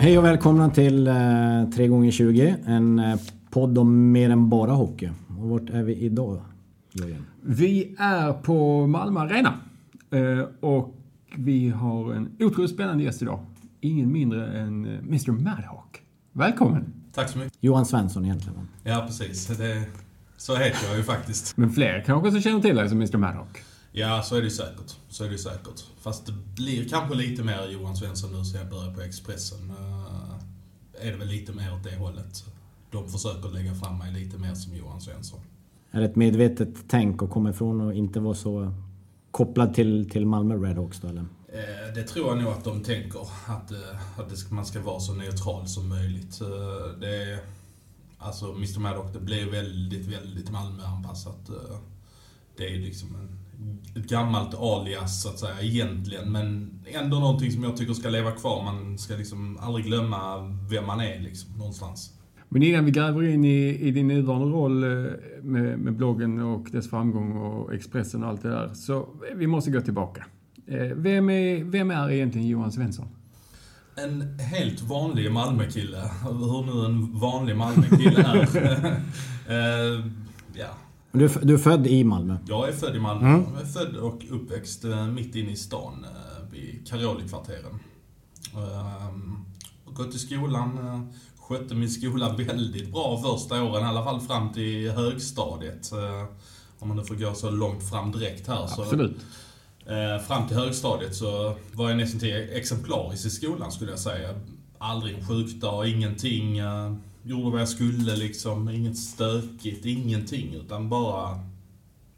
Hej och välkomna till eh, 3x20 En eh, podd om mer än bara hockey. Och vart är vi idag Jörgen? Vi är på Malmö Arena. Eh, Och vi har en otroligt spännande gäst idag. Ingen mindre än eh, Mr Madhawk. Välkommen! Tack så mycket. Johan Svensson egentligen. Ja, precis. Det, så heter jag ju faktiskt. Men fler kanske också känner till dig som Mr Madhawk. Ja, så är det ju säkert. Så är det säkert. Fast det blir kanske lite mer Johan Svensson nu så jag börjar på Expressen. Är det väl lite mer åt det hållet. De försöker lägga fram mig lite mer som Johan Svensson. Är det ett medvetet tänk att komma ifrån och inte vara så kopplad till, till Malmö Redhawks då eller? Eh, Det tror jag nog att de tänker. Att, eh, att man ska vara så neutral som möjligt. Det är, alltså Mr Maddock, det blir väldigt, väldigt Malmö-anpassat. Eh, Det är liksom en, ett gammalt alias så att säga egentligen. Men ändå någonting som jag tycker ska leva kvar. Man ska liksom aldrig glömma vem man är liksom någonstans. Men innan vi gräver in i, i din nuvarande roll eh, med, med bloggen och dess framgång och Expressen och allt det där. Så vi måste gå tillbaka. Eh, Vem är, vem är egentligen Johan Svensson? En helt vanlig Malmökille, hur nu en vanlig Malmökille är. Eh, ja, Du, du är född i Malmö? Jag är född i Malmö. Mm. Jag är född och uppväxt eh, mitt inne i stan eh, vid Karoli-kvarteren. Ehm, och Gått i skolan, eh, skötte min skola väldigt bra första åren, i alla fall fram till högstadiet. Eh, Om man nu får gå så långt fram direkt här. Så, Absolut. Eh, fram till högstadiet så var jag nästan till exemplarisk i skolan skulle jag säga. Aldrig en sjukdag, ingenting. Eh, gjorde vad jag skulle liksom. Inget stökigt, ingenting. Utan bara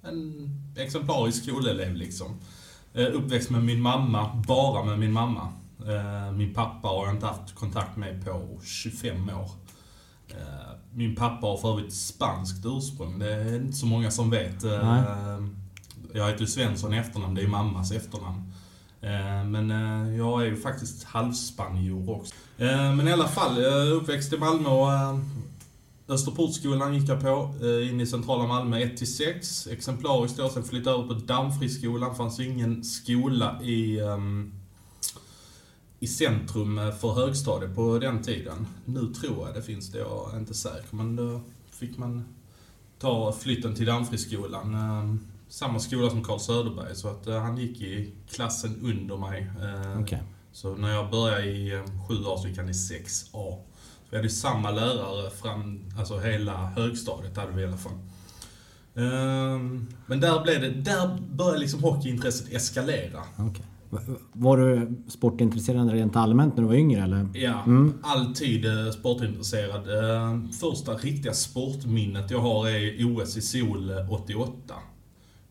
en exemplarisk skolelev liksom. Eh, uppväxt med min mamma, bara med min mamma. Eh, min pappa har jag inte haft kontakt med på 25 år. Eh, min pappa har för övrigt spanskt ursprung. Det är inte så många som vet. Nej. jag heter ju Svensson i efternamn, det är mammas efternamn. Eh, men eh, jag är ju faktiskt halvspanjor också. Eh, men i alla fall, jag är uppväxt i Malmö och Österportskolan gick jag på, in i centrala Malmö 1-6. Exemplariskt då, sen flyttade jag över på Dammfriskolan. fanns ju ingen skola i, ehm, i centrum för högstadiet på den tiden. Nu tror jag det finns det, jag är inte säker. Men då fick man ta flytten till Dammfriskolan. Ehm, Eh, samma skola som Carl Söderberg, så att eh, han gick i klassen under mig. Eh, Okej. Så när jag började i eh, sju år så gick han i 6A. Vi hade ju samma lärare fram, alltså hela högstadiet hade vi i alla fall. Ehm, Men där blev det, där började liksom hockeyintresset eskalera. Va- Var du sportintresserad rent allmänt när du var yngre eller? Ja, alltid eh, sportintresserad. Eh, Första riktiga sportminnet jag har är OS i Sol eh, 88.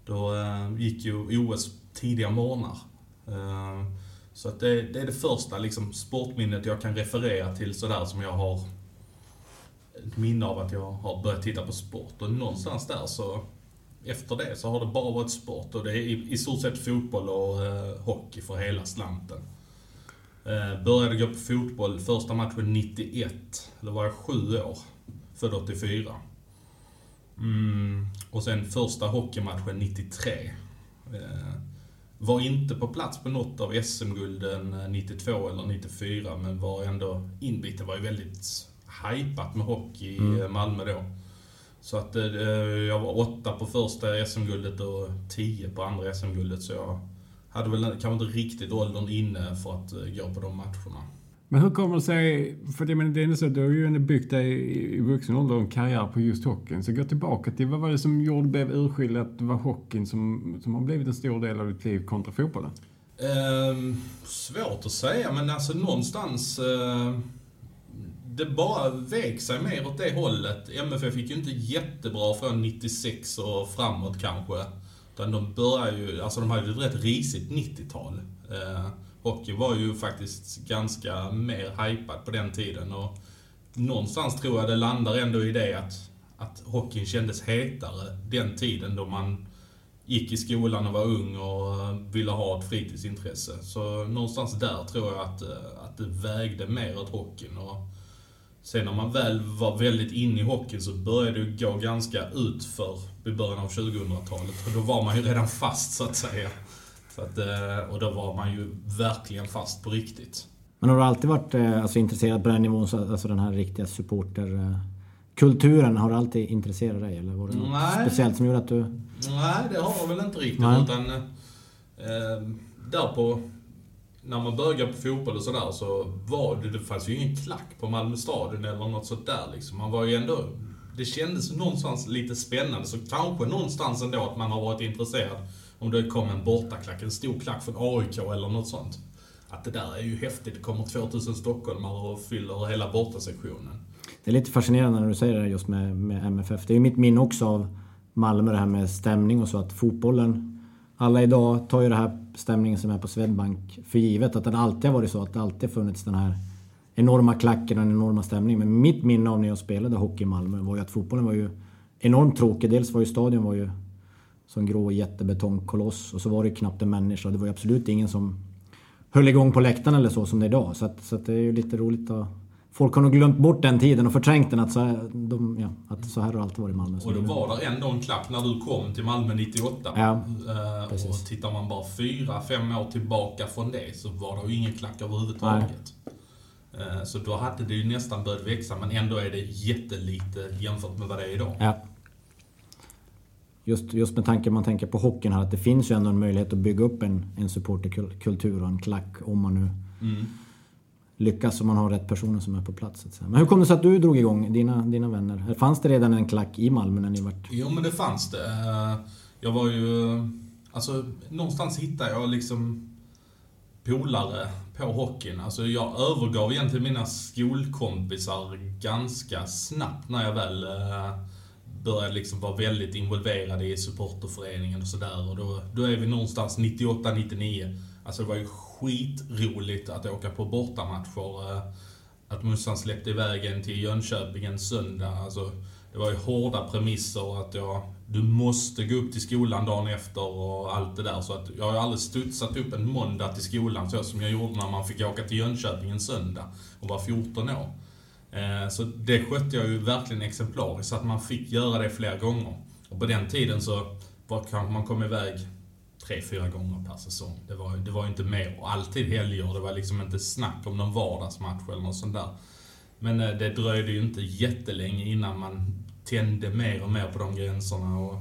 Då eh, gick ju OS tidiga morgnar. Eh, Så att det, det är det första liksom, sportminnet jag kan referera till sådär som jag har ett minne av att jag har börjat titta på sport. Och någonstans där så, efter det så har det bara varit sport. Och det är i, i stort sett fotboll och eh, hockey för hela slanten. Eh, började gå på fotboll första matchen 91. Då var jag sju år. Född 84. Mm, och sen första hockeymatchen 93. Eh, var inte på plats på något av SM-gulden 92 eller 94, men var ändå inbit. Det var ju väldigt hypat med hockey i mm. Malmö då. Så att eh, jag var åtta på första SM-guldet och tio på andra SM-guldet, så jag hade väl kanske inte riktigt åldern inne för att gå på de matcherna. Men hur kommer det sig, för det, men det är ändå så, du har ju ändå byggt dig i vuxen ålder en karriär på just hockeyn. Så gå tillbaka till, vad var det som gjorde blev urskild att det var hockeyn som, som har blivit en stor del av ditt liv kontra fotbollen? Eh, svårt att säga, men alltså någonstans... Eh, det bara vek sig mer åt det hållet. MFF fick ju inte jättebra från 96 och framåt kanske. Utan de började ju, alltså de hade ju ett rätt risigt 90-tal. Eh, hockey var ju faktiskt ganska mer hypad på den tiden. Och någonstans tror jag det landar ändå i det att, att hockeyn kändes hetare den tiden då man gick i skolan och var ung och eh, ville ha ett fritidsintresse. Så någonstans där tror jag att, eh, att det vägde mer åt hockeyn. Och sen när man väl var väldigt inne i hockeyn så började det gå ganska utför i början av 2000-talet. Och då var man ju redan fast så att säga. Att, eh, och då var man ju verkligen fast på riktigt. Men har du alltid varit eh, alltså, intresserad på den nivån, alltså den här riktiga supporterkulturen? Har du alltid intresserat dig? Eller var det något Nej. speciellt som gjorde att du... Nej, det har jag väl inte riktigt. Nej. Utan, eh, där på, när man började på fotboll och sådär så var det, det fanns ju ingen klack på Malmö stadion eller något sånt där liksom. Man var ju ändå, det kändes någonstans lite spännande. Så kanske någonstans ändå att man har varit intresserad om det kom en bortaklack, en stor klack från AIK eller något sånt. Att det där är ju häftigt. Det kommer 2000 stockholmare och fyller hela bortasektionen. Det är lite fascinerande när du säger det just med, med MFF. Det är ju mitt minne också av Malmö, det här med stämning och så. Att fotbollen... Alla idag tar ju det här stämningen som är på Swedbank för givet. Att det alltid har varit så. Att det alltid funnits den här enorma klacken och den enorma stämningen. Men mitt minne av när jag spelade hockey i Malmö var ju att fotbollen var ju enormt tråkig. Dels var ju stadion var ju som grå jättebetongkoloss. Och så var det knappt en människa. Det var ju absolut ingen som höll igång på läktaren eller så som det är idag. Så, att, så att det är ju lite roligt att... Folk har nog glömt bort den tiden och förträngt den att så här, de, ja, att så här har alltid varit i Malmö. Och då var det ändå en klack när du kom till Malmö 98. Ja, uh, och tittar man bara fyra, fem år tillbaka från det så var det ju ingen klack överhuvudtaget. Uh, så då hade det ju nästan börjat växa men ändå är det jättelite jämfört med vad det är idag. Ja. Just, just med tanke man tänker på hockeyn här, att det finns ju ändå en möjlighet att bygga upp en, en supporterkultur och en klack om man nu mm. lyckas, om man har rätt personer som är på plats. Men hur kom det sig att du drog igång dina, dina vänner? Fanns det redan en klack i Malmö när ni vart... Jo, men det fanns det. Eh, jag var ju... Alltså, någonstans hittade jag liksom polare på hockeyn. Alltså jag övergav egentligen mina skolkompisar ganska snabbt när jag väl eh, började liksom vara väldigt involverade i supporterföreningen och sådär. Och då, då är vi någonstans 98-99. Alltså det var ju skitroligt att åka på bortamatcher. Eh, att Mussan släppte iväg en till Jönköping en söndag. Alltså, det var ju hårda premisser att jag, du måste gå upp till skolan dagen efter och allt det där. Så att jag har ju aldrig studsat upp en måndag till skolan så som jag gjorde när man fick åka till Jönköping en söndag och var 14 år. Eh, så det skötte jag ju verkligen exemplariskt, så att man fick göra det flera gånger. Och på den tiden så var kanske man kom iväg tre, fyra gånger per säsong. Det var, det var inte mer. Och alltid helger. Det var liksom inte snack om någon vardagsmatch eller något sånt där. Men eh, det dröjde ju inte jättelänge innan man tände mer och mer på de gränserna. Och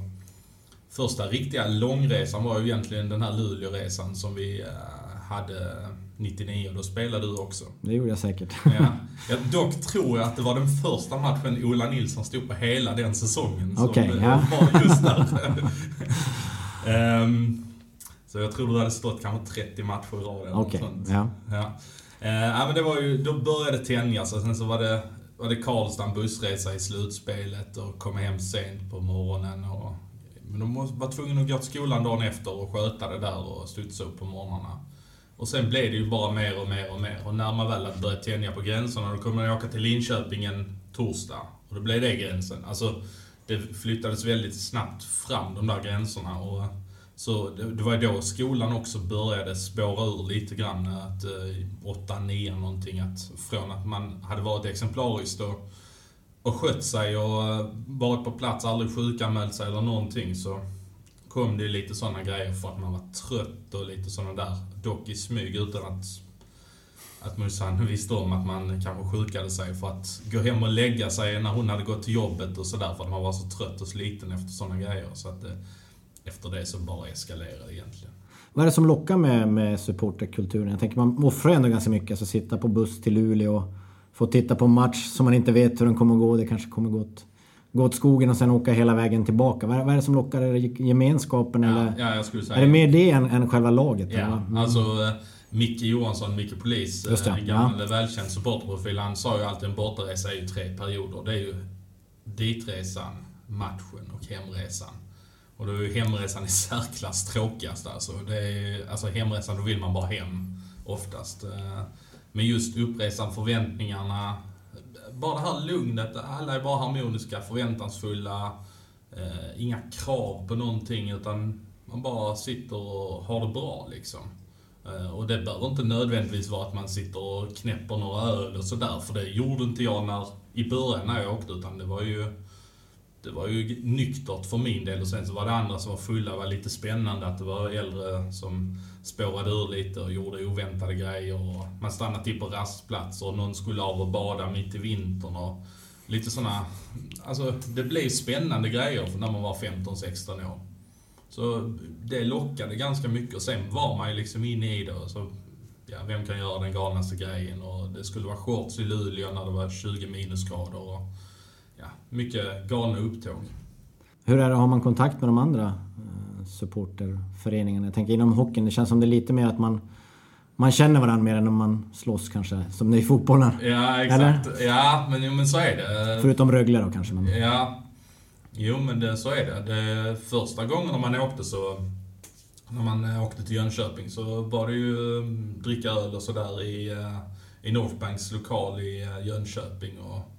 första riktiga långresan var ju egentligen den här Luleåresan som vi eh, hade 99 då spelade du också. Det gjorde jag säkert. ja. ja. Dock tror jag att det var den första matchen Ola Nilsson stod på hela den säsongen. Okej, okay, ja. var just där. um, så jag tror du hade stått kanske 30 matcher i rad eller okay, något sånt. Ja. Ja. Uh, men det var ju, då började det tänjas och sen så var det, var det Karlstad en bussresa i slutspelet och kom hem sent på morgonen. Och, men de var tvungna att gå till skolan dagen efter och sköta det där och studsa upp på morgnarna. Och sen blev det ju bara mer och mer och mer. Och när man väl hade börjat tänja på gränserna, då kunde man åka till Linköping en torsdag. Och då blev det gränsen. Alltså, det flyttades väldigt snabbt fram, de där gränserna. Och så det, var då skolan också började spåra ur lite grann. Att eh, 8, 9 någonting. Att från att man hade varit exemplariskt och, och skött sig och eh, varit på plats, aldrig sjukanmält sig eller någonting. Så kom det lite sådana grejer för att man var trött och lite sådana där. Dock i smyg utan att, att morsan visste om att man kanske sjukade sig för att gå hem och lägga sig när hon hade gått till jobbet och sådär för att man var så trött och sliten efter sådana grejer. Så att eh, efter det så bara eskalerade det egentligen. Vad är det som lockar med, med supporterkulturen? Jag tänker man offrar ändå ganska mycket. Alltså sitta på buss till Luleå och få titta på en match som man inte vet hur den kommer att gå. Det kanske kommer gå åt, gå åt skogen och sen åka hela vägen tillbaka. Vad är, det som lockar? Är det gemenskapen eller? Ja, jag skulle säga. Är det mer det än, än själva laget? Ja, Mm. alltså eh, Micke Johansson, Micke Polis, Just det, eh, gammal ja. välkänd supporterprofil. Han sa ju alltid en bortaresa är ju tre perioder. Det är ju ditresan, matchen och hemresan. Och då är ju hemresan i särklass tråkigast alltså. Det är, alltså hemresan, då vill man bara hem oftast. Eh, Men just uppresan, förväntningarna. Bara det här lugnet, alla är bara harmoniska, förväntansfulla. Eh, inga krav på någonting utan man bara sitter och har det bra liksom. Eh, och det behöver inte nödvändigtvis vara att man sitter och knäpper några öl och sådär, för det gjorde inte jag när, i början när jag åkte, utan det var ju det var ju nyktert för min del och sen så var det andra som var fulla. Det var lite spännande att det var äldre som spårade ur lite och gjorde oväntade grejer. Och man stannade till på rastplatser och någon skulle av och bada mitt i vintern. Och lite sådana, alltså det blev spännande grejer för när man var 15-16 år. Så det lockade ganska mycket och sen var man ju liksom inne i det. Så, ja, vem kan göra den galnaste grejen? Och det skulle vara shorts i Luleå när det var 20 minusgrader. Och, ja, mycket galna upptåg. Hur är det, har man kontakt med de andra eh, supporterföreningarna? Jag tänker inom hockeyn, det känns som det är lite mer att man man känner varandra mer än om man slåss kanske, som det är i fotbollen. Ja, exakt. Ja, men, jo, men så är det. Förutom Rögle då kanske. Men... Ja, jo men det, så är det. det. Första gången man åkte så, när man åkte till Jönköping så var det ju mm, dricka öl och sådär i, eh, i Northbanks lokal i eh, Jönköping. Och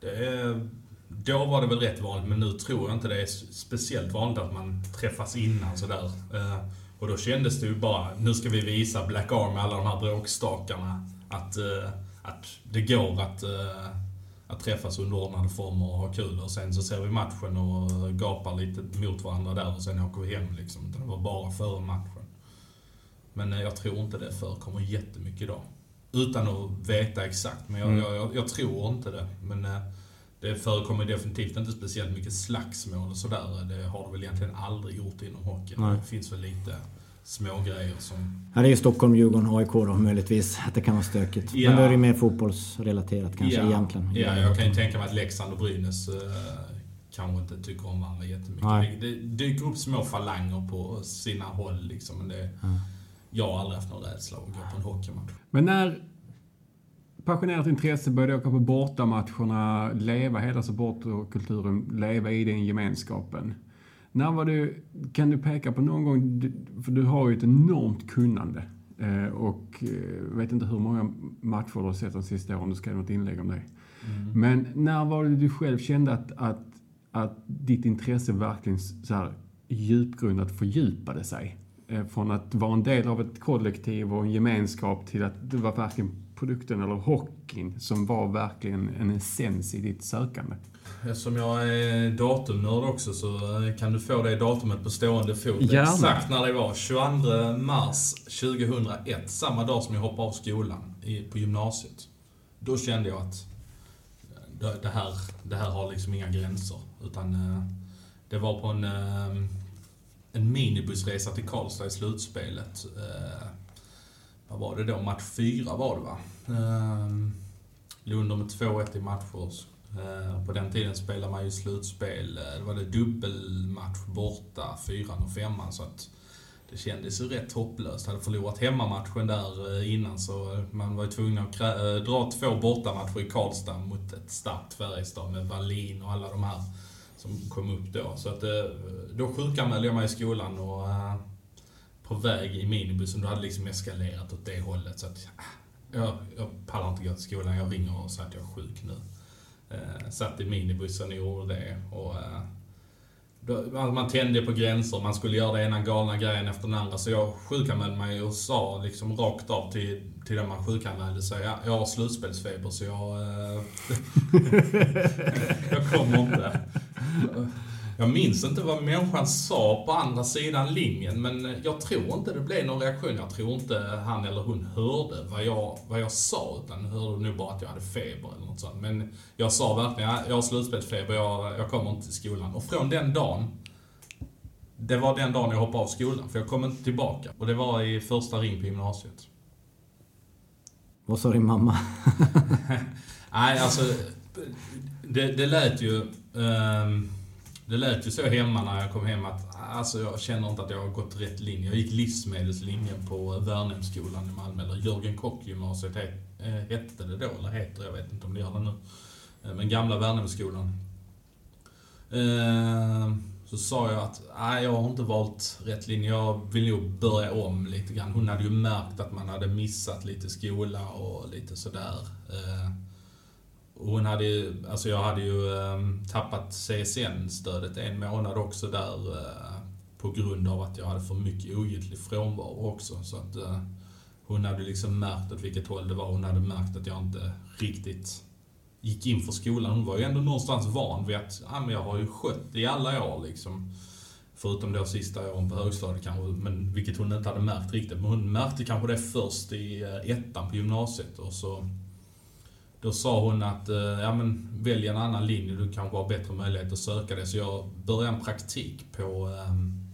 det, då var det väl rätt vanligt, men nu tror jag inte det är speciellt vanligt att man träffas innan sådär. Eh, och då kändes det ju bara, nu ska vi visa Black Arm med alla de här bråkstakarna att, eh, att det går att, att träffas under ordnade former och ha kul. Och sen så ser vi matchen och gapar lite mot varandra där och sen åker vi hem liksom. Det var bara före matchen. Men jag tror inte det förekommer jättemycket idag. Utan att veta exakt, men jag, Mm. jag, jag, tror inte det. Men eh, det förekommer definitivt inte speciellt mycket slagsmål och sådär. Det har det väl egentligen aldrig gjort inom hockeyn. Nej. Det finns väl lite små grejer som... Ja, det är ju Stockholm, Djurgården, AIK då möjligtvis. Att det kan vara stökigt. Ja. Men då är det mer fotbollsrelaterat kanske egentligen. Ja, jag kan ju tänka mig att Leksand och Brynäs eh, kanske inte tycker om varandra jättemycket. Nej. Det, det dyker upp små falanger på sina håll liksom. Men det, Jag har aldrig haft någon rädsla att gå på en hockeymatch. Men när passionerat intresse började åka på bortamatcherna, leva hela supporterkulturen, leva i den gemenskapen. När var du, kan du peka på någon gång, för du har ju ett enormt kunnande eh, och eh, vet inte hur många matcher du har sett de sista åren, du skrev något inlägg om det. Men när var det du själv kände att, att, att ditt intresse verkligen så här djupgrundat fördjupade sig? Eh, Från att vara en del av ett kollektiv och en gemenskap till att det var verkligen produkten eller hockeyn som var verkligen en essens i ditt sökande. Eftersom jag är datumnörd också så eh, kan du få det datumet på stående fot. Gärna. Exakt när det var. 22 mars 2001. Samma dag som jag hoppade av skolan på gymnasiet. Då kände jag att eh, det, här, det här har liksom inga gränser. Utan det var på en, en minibussresa till Karlstad i slutspelet. Eh, vad var det då? Match fyra var det va? Ehm, eh, Lund med 2-1 i matcher. Eh, På den tiden spelade man ju slutspel. eh, Det var det dubbelmatch borta, fyran och femman. Så att det kändes ju rätt hopplöst. Hade förlorat hemmamatchen där eh, innan så eh, man var ju tvungen att eh, dra två bortamatcher i Karlstad mot ett starkt Färjestad med Wallin och alla de här som kom upp då. Så att eh, då sjukanmälde jag mig i skolan och eh, på väg i minibussen, då hade det liksom eskalerat åt det hållet. Så att eh, jag, jag pallar inte gå till skolan, jag ringer och säger att jag är sjuk nu. Eh, satt i minibussen och gjorde det. Och, eh, då, alltså, man, tände på gränser, man skulle göra det ena galna grejen efter den andra. Så jag sjukanmälde mig och sa liksom rakt av till, till den man sjukanmälde sig, jag har slutspelsfeber så jag... Eh, jag kommer inte. Jag minns inte vad människan sa på andra sidan linjen, men jag tror inte det blev någon reaktion. Jag tror inte han eller hon hörde vad jag, vad jag sa, utan hörde nog bara att jag hade feber eller något sånt. Men jag sa verkligen, jag har slutspelsfeber, jag, jag kommer inte till skolan. Och från den dagen, det var den dagen jag hoppade av skolan, för jag kom inte tillbaka. Och det var i första ring på gymnasiet. Vad sa din mamma? Nej, alltså, det, det lät ju... Um, det lät ju så hemma när jag kom hem att alltså, jag känner inte att jag har gått rätt linje. Jag gick livsmedelslinjen på Värnhemsskolan i Malmö, eller Jörgen Kock-gymnasiet eh, hette det då, eller heter jag vet inte om det gör det nu. Eh, men gamla Värnhemsskolan. Ehm, så sa jag att nej, jag har inte valt rätt linje. Jag vill nog börja om lite grann. Hon hade ju märkt att man hade missat lite skola och lite sådär. Ehm, hon hade ju, alltså jag hade ju um, tappat CSN-stödet en månad också där uh, på grund av att jag hade för mycket ogiltig frånvaro också. Så att uh, hon hade liksom märkt åt vilket håll det var. Hon hade märkt att jag inte riktigt gick in för skolan. Hon var ju ändå någonstans van vid att, ja men jag har ju skött i alla år liksom. Förutom då sista åren på högstadiet kanske, men vilket hon inte hade märkt riktigt. Men hon märkte kanske det först i uh, ettan på gymnasiet och så då sa hon att, eh, ja men välj en annan linje, du kanske har bättre möjlighet att söka det. Så jag började en praktik på, ehm,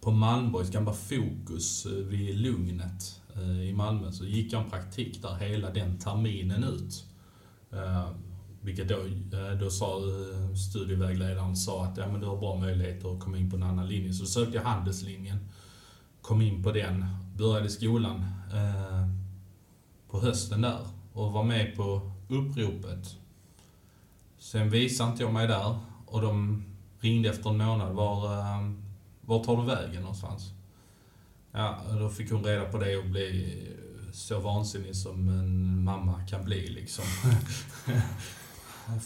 på Malmborgs gamla Fokus eh, vid Lugnet eh, i Malmö. Så gick jag en praktik där hela den terminen ut. Ehm, vilket då, då sa studievägledaren sa att ja, men du har bra möjligheter att komma in på en annan linje. Så då sökte jag handelslinjen, kom in på den, började skolan eh, på hösten där och var med på uppropet. Sen visade inte jag mig där och de ringde efter en månad. Var, eh, var tar du vägen någonstans? Ja, då fick hon reda på det och blev så vansinnig som en mamma kan bli liksom.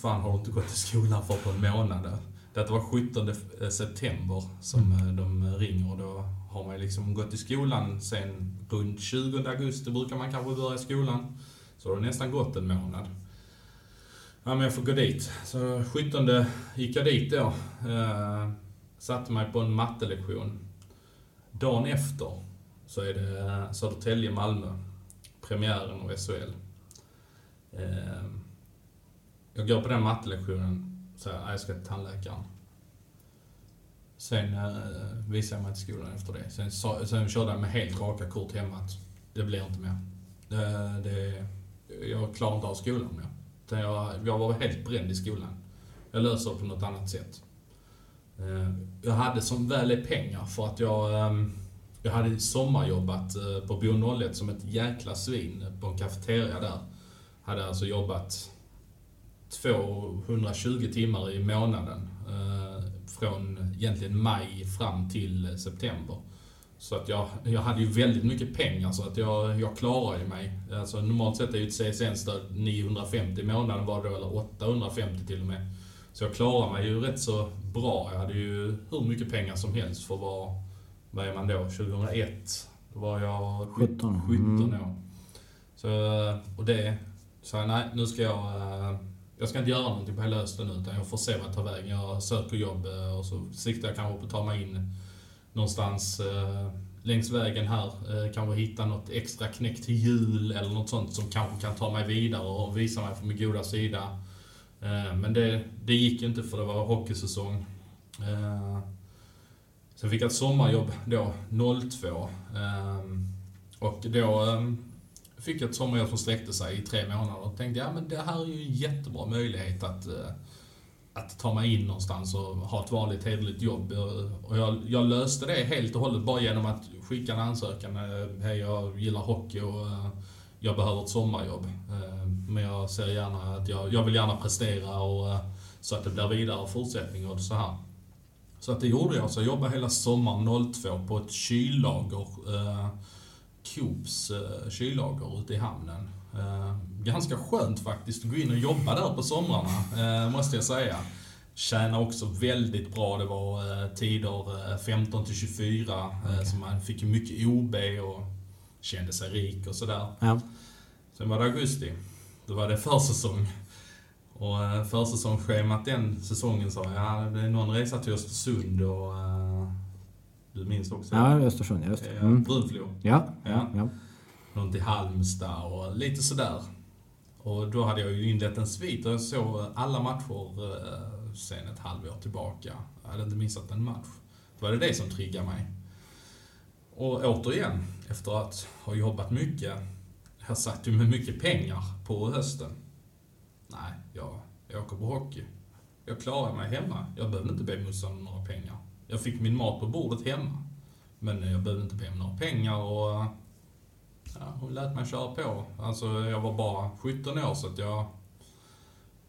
Fan, har du inte gått till skolan för på en månad? Det var 17 september som mm. de ringer och då har man liksom gått i skolan sen runt 20 augusti brukar man kanske börja skolan. Så har det nästan gått en månad. Ja, men jag får gå dit. Så 17 gick jag dit då. Eh, satte mig på en mattelektion. Dagen efter så är det Södertälje-Malmö. Premiären av SHL. Eh, jag går på den mattelektionen. och säger att jag ska till tandläkaren. Sen eh, visade jag mig till skolan efter det. Sen, sen körde jag med helt raka kort hemma att det blir inte mer. Det, det, jag klarar inte av skolan mer. Jag, jag var helt bränd i skolan. Jag löser det på något annat sätt. Eh, jag hade som väl är pengar för att jag, ehm, jag hade sommarjobbat eh, på Bo 01 som ett jäkla svin på en kafeteria där. Hade alltså jobbat 220 timmar i månaden. Eh, från egentligen maj fram till september. Så att jag, jag hade ju väldigt mycket pengar så att jag, jag klarade mig. Alltså normalt sett är ju ett CSN-stöd 950 i månaden var det då, eller 850 till och med. Så jag klarade mig ju rätt så bra. Jag hade ju hur mycket pengar som helst för vara, vad är man då, 2001? Då var jag 17, 17 mm. år. Så, och det, så nej, nu ska jag, jag ska inte göra någonting på hela hösten utan jag får se vad jag tar vägen. Jag söker jobb och så siktar jag kanske på att ta mig in någonstans eh, längs vägen här. Eh, kanske hitta något extra knäck till jul eller något sånt som kanske kan ta mig vidare och visa mig från min goda sida. Eh, men det, det gick inte för det var hockeysäsong. Eh, sen fick jag ett sommarjobb då, 02. Eh, och då eh, fick jag ett sommarjobb som sträckte sig i tre månader och tänkte ja men det här är ju en jättebra möjlighet att eh, att ta mig in någonstans och ha ett vanligt hederligt jobb. Och jag, jag, löste det helt och hållet bara genom att skicka en ansökan. Eh, hej, jag gillar hockey och eh, jag behöver ett sommarjobb. Eh, men jag ser gärna att jag, jag vill gärna prestera och så att det blir vidare fortsättning och så här. Så att det gjorde jag. Så jag jobbade hela sommaren 02 på ett kyllager. Eh, Coops eh, kyllager ute i hamnen. Eh, ganska skönt faktiskt att gå in och jobba där på somrarna, eh, måste jag säga. Tjänar också väldigt bra. Det var eh, tider 15 till 24, okay. så man fick mycket OB och kände sig rik och sådär. Ja. Sen var det augusti. Då var det försäsong. Och eh, försäsongsschemat den säsongen sa jag, ja, det blir någon resa till Östersund och eh, du minns också? Ja, Östersund, just det. Eh, Mm. Brunflo. Ja. ja, ja. Någon till Halmstad och lite sådär. Och då hade jag ju inlett en svit och jag såg alla matcher eh, sen ett halvår tillbaka. Jag hade inte missat en match. Då var det det som triggade mig. Och återigen, efter att ha jobbat mycket, jag satt ju med mycket pengar på hösten. Nej, jag, jag åker på hockey. Jag klarar mig hemma. Jag behövde inte be morsan om några pengar. Jag fick min mat på bordet hemma. Men jag behövde inte be om några pengar och Ja, hon lät mig köra på. Alltså, jag var bara 17 år så att jag...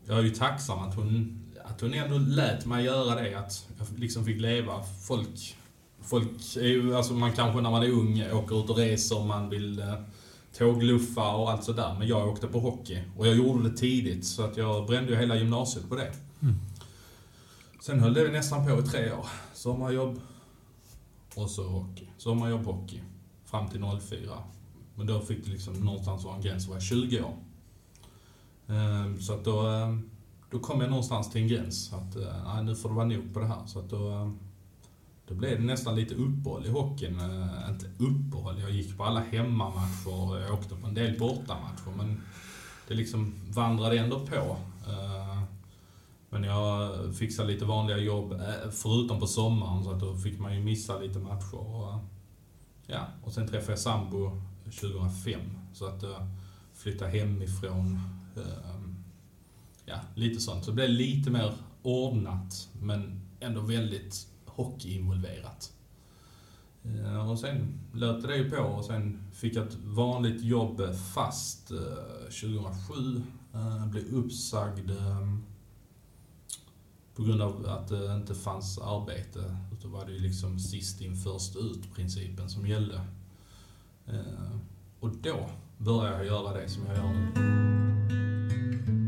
Jag är ju tacksam att hon, att hon ändå lät mig göra det. Att jag liksom fick leva. Folk... Folk är ju, alltså man kanske när man är ung åker ut och reser, man vill eh, tågluffa och allt sådär. Men jag åkte på hockey. Och jag gjorde det tidigt, så att jag brände ju hela gymnasiet på det. Sen höll det nästan på i tre år. Sommarjobb och så hockey. Sommarjobb, hockey. Fram till 04. Men då fick det liksom någonstans vara en gräns, var jag 20 år. Ehm, så att då, ehm, då kom jag någonstans till en gräns. Att eh, nej, nu får det vara nog på det här. Så att då, ehm, då blev det nästan lite uppehåll i hockeyn. Eh, inte uppehåll, jag gick på alla hemmamatcher. Jag åkte på en del bortamatcher. Men det liksom vandrade ändå på. Eh, men jag fixade lite vanliga jobb, förutom på sommaren. Så att då fick man ju missa lite matcher. Och, Ja, och sen träffade jag sambo 2005. Så att eh, flytta hemifrån. eh, Ja, lite sånt. Så det blev lite mer ordnat, men ändå väldigt hockeyinvolverat. Eh, Och sen löpte det ju på och sen fick jag ett vanligt jobb fast eh, 2007. Eh, blev uppsagd ehm, på grund av att det inte fanns arbete. Då var det ju liksom sist in först ut principen som gällde. Eh, och då började jag göra det som jag gör nu.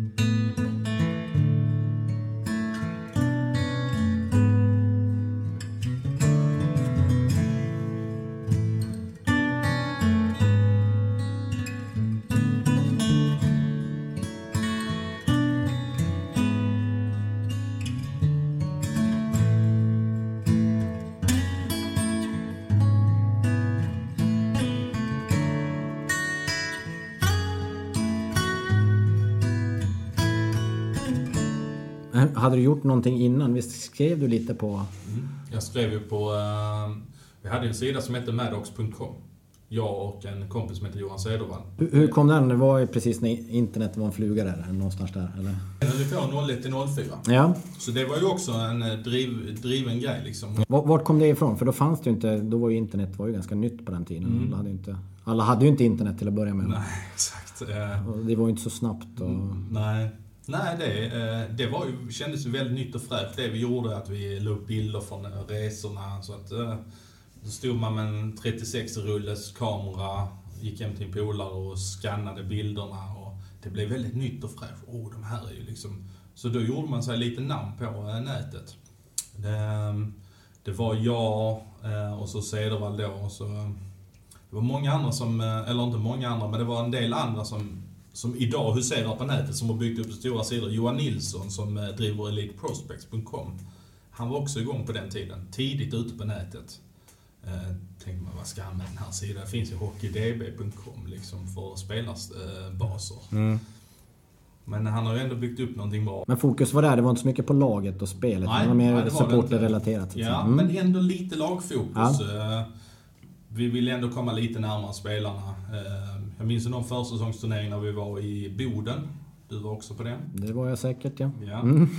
Hade du gjort någonting innan? Visst skrev du lite på... Jag skrev ju på... eh, vi hade en sida som hette maddox.com. Jag och en kompis som heter Johan Cedervall. Hur, hur kom den? Det var ju precis när internet var en fluga där, någonstans där, eller? På 01 till 04. Ja. Så det var ju också en eh, driv, driven grej liksom. Vart, vart kom det ifrån? För då fanns det ju inte... Då var ju internet var ju ganska nytt på den tiden. Alla, hade inte, alla hade ju inte internet till att börja med. Nej, exakt. Eh, Och det var ju inte så snabbt. Och, Nej, Nej det, eh, det var ju, kändes ju väldigt nytt och fräscht det vi gjorde. Att vi la upp bilder från eh, resorna. Så att, eh, då stod man med en 36-rulles kamera, gick hem till en polare och skannade bilderna. Och det blev väldigt nytt och fräscht. Oh, de här är ju liksom... Så då gjorde man sig lite namn på nätet. Det, det var jag och så Cedervall då. Och så, det var många andra som, eller inte många andra, men det var en del andra som, som idag huserar på nätet, som har byggt upp stora sidor. Johan Nilsson som eh, driver eliteprospects.com. Han var också igång på den tiden, tidigt ute på nätet. Eh, tänkte man, vad ska han med den här sidan? Det finns ju hockeydb.com liksom för spelarsbaser. Mm. Men han har ju ändå byggt upp någonting bra. Men fokus var där, det var inte så mycket på laget och spelet. Nej, det var mer supporterrelaterat. Ja, Mm. men ändå lite lagfokus. Ja. Eh, Vi ville ändå komma lite närmare spelarna. Jag minns någon försäsongsturnering när vi var i Boden. Du var också på den. Det var jag säkert, ja. Ja. Mm.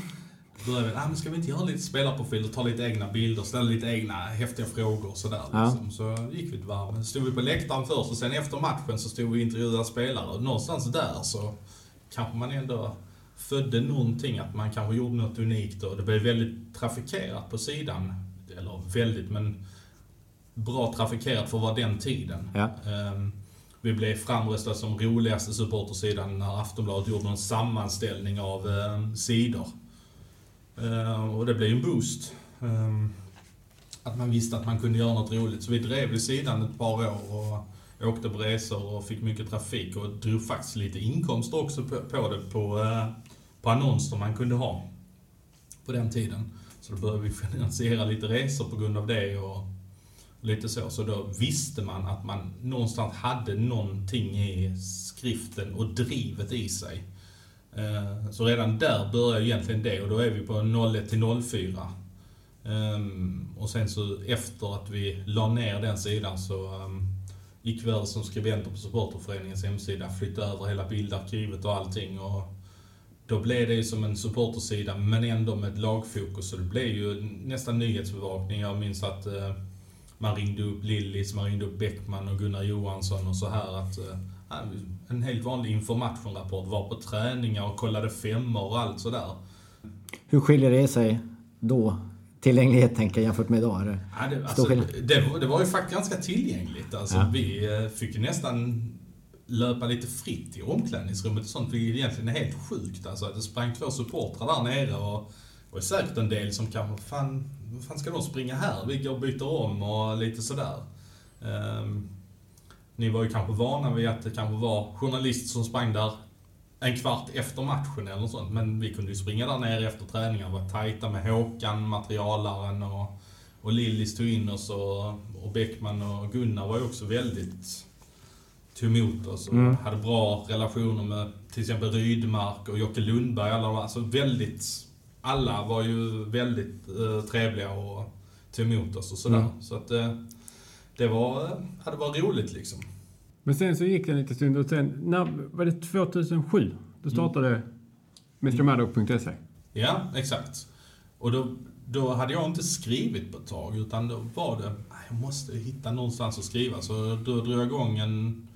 Då började vi, ah, men ska vi inte göra lite spelarprofiler, ta lite egna bilder, ställa lite egna häftiga frågor och sådär. Ja. Liksom. Så gick vi ett varv. Stod vi på läktaren först och sen efter matchen så stod vi och intervjuade spelare. Och någonstans där så kanske man ändå födde någonting, att man kanske gjorde något unikt och det blev väldigt trafikerat på sidan. Eller väldigt, men bra trafikerat för att vara den tiden. Ja. Ehm, vi blev framröstade som roligaste supportersidan när Aftonbladet gjorde en sammanställning av eh, sidor. Eh, och det blev ju en boost. Eh, att man visste att man kunde göra något roligt. Så vi drev ju sidan ett par år och åkte på resor och fick mycket trafik och drog faktiskt lite inkomster också på, på det på, eh, på annonser man kunde ha på den tiden. Så då började vi finansiera lite resor på grund av det och lite så. Så då visste man att man någonstans hade någonting i skriften och drivet i sig. Eh, så redan där börjar egentligen det och då är vi på 01 till 04. Ehm, och sen så efter att vi la ner den sidan så ehm, gick vi över som skribenter på supporterföreningens hemsida, flyttade över hela bildarkivet och allting. Och då blev det ju som en supportersida men ändå med ett lagfokus. Så det blev ju nästan nyhetsbevakning. Jag minns att eh, man ringde upp Lillis, man ringde upp Bäckman och Gunnar Johansson och så här att eh, en helt vanlig informationrapport, var på träningar och kollade femmor och allt sådär. Hur skiljer det sig då? Tillgänglighet tänker jag jämfört med idag? Är ja, det, alltså, det, det, var ju faktiskt ganska tillgängligt. Alltså, ja. Vi eh, fick ju nästan löpa lite fritt i omklädningsrummet och sånt, vilket egentligen är helt sjukt. Alltså det sprang två supportrar där nere och det var säkert en del som kanske, fan, vad fan ska de springa här? Vi går och byter om och lite sådär. Um, ni var ju kanske vana vid att det kanske var journalister som sprang där en kvart efter matchen eller något sånt. Men vi kunde ju springa där nere efter träningen och vara tajta med Håkan, materialaren och, och Lillis tog in oss och, och Bäckman och Gunnar var ju också väldigt tog emot oss och mm. hade bra relationer med till exempel Rydmark och Jocke Lundberg. Alla, alltså väldigt, alla var ju väldigt uh, trevliga och tog emot oss och sådär. Mm. Så att uh, det var, uh, det var roligt liksom. Men sen så gick det en liten stund och sen, när, var det 2007? Då startade mm. MrMaddock.se? Ja, exakt. Och då, då hade jag inte skrivit på ett tag, utan då var det, jag måste hitta någonstans att skriva. Så då drog jag igång en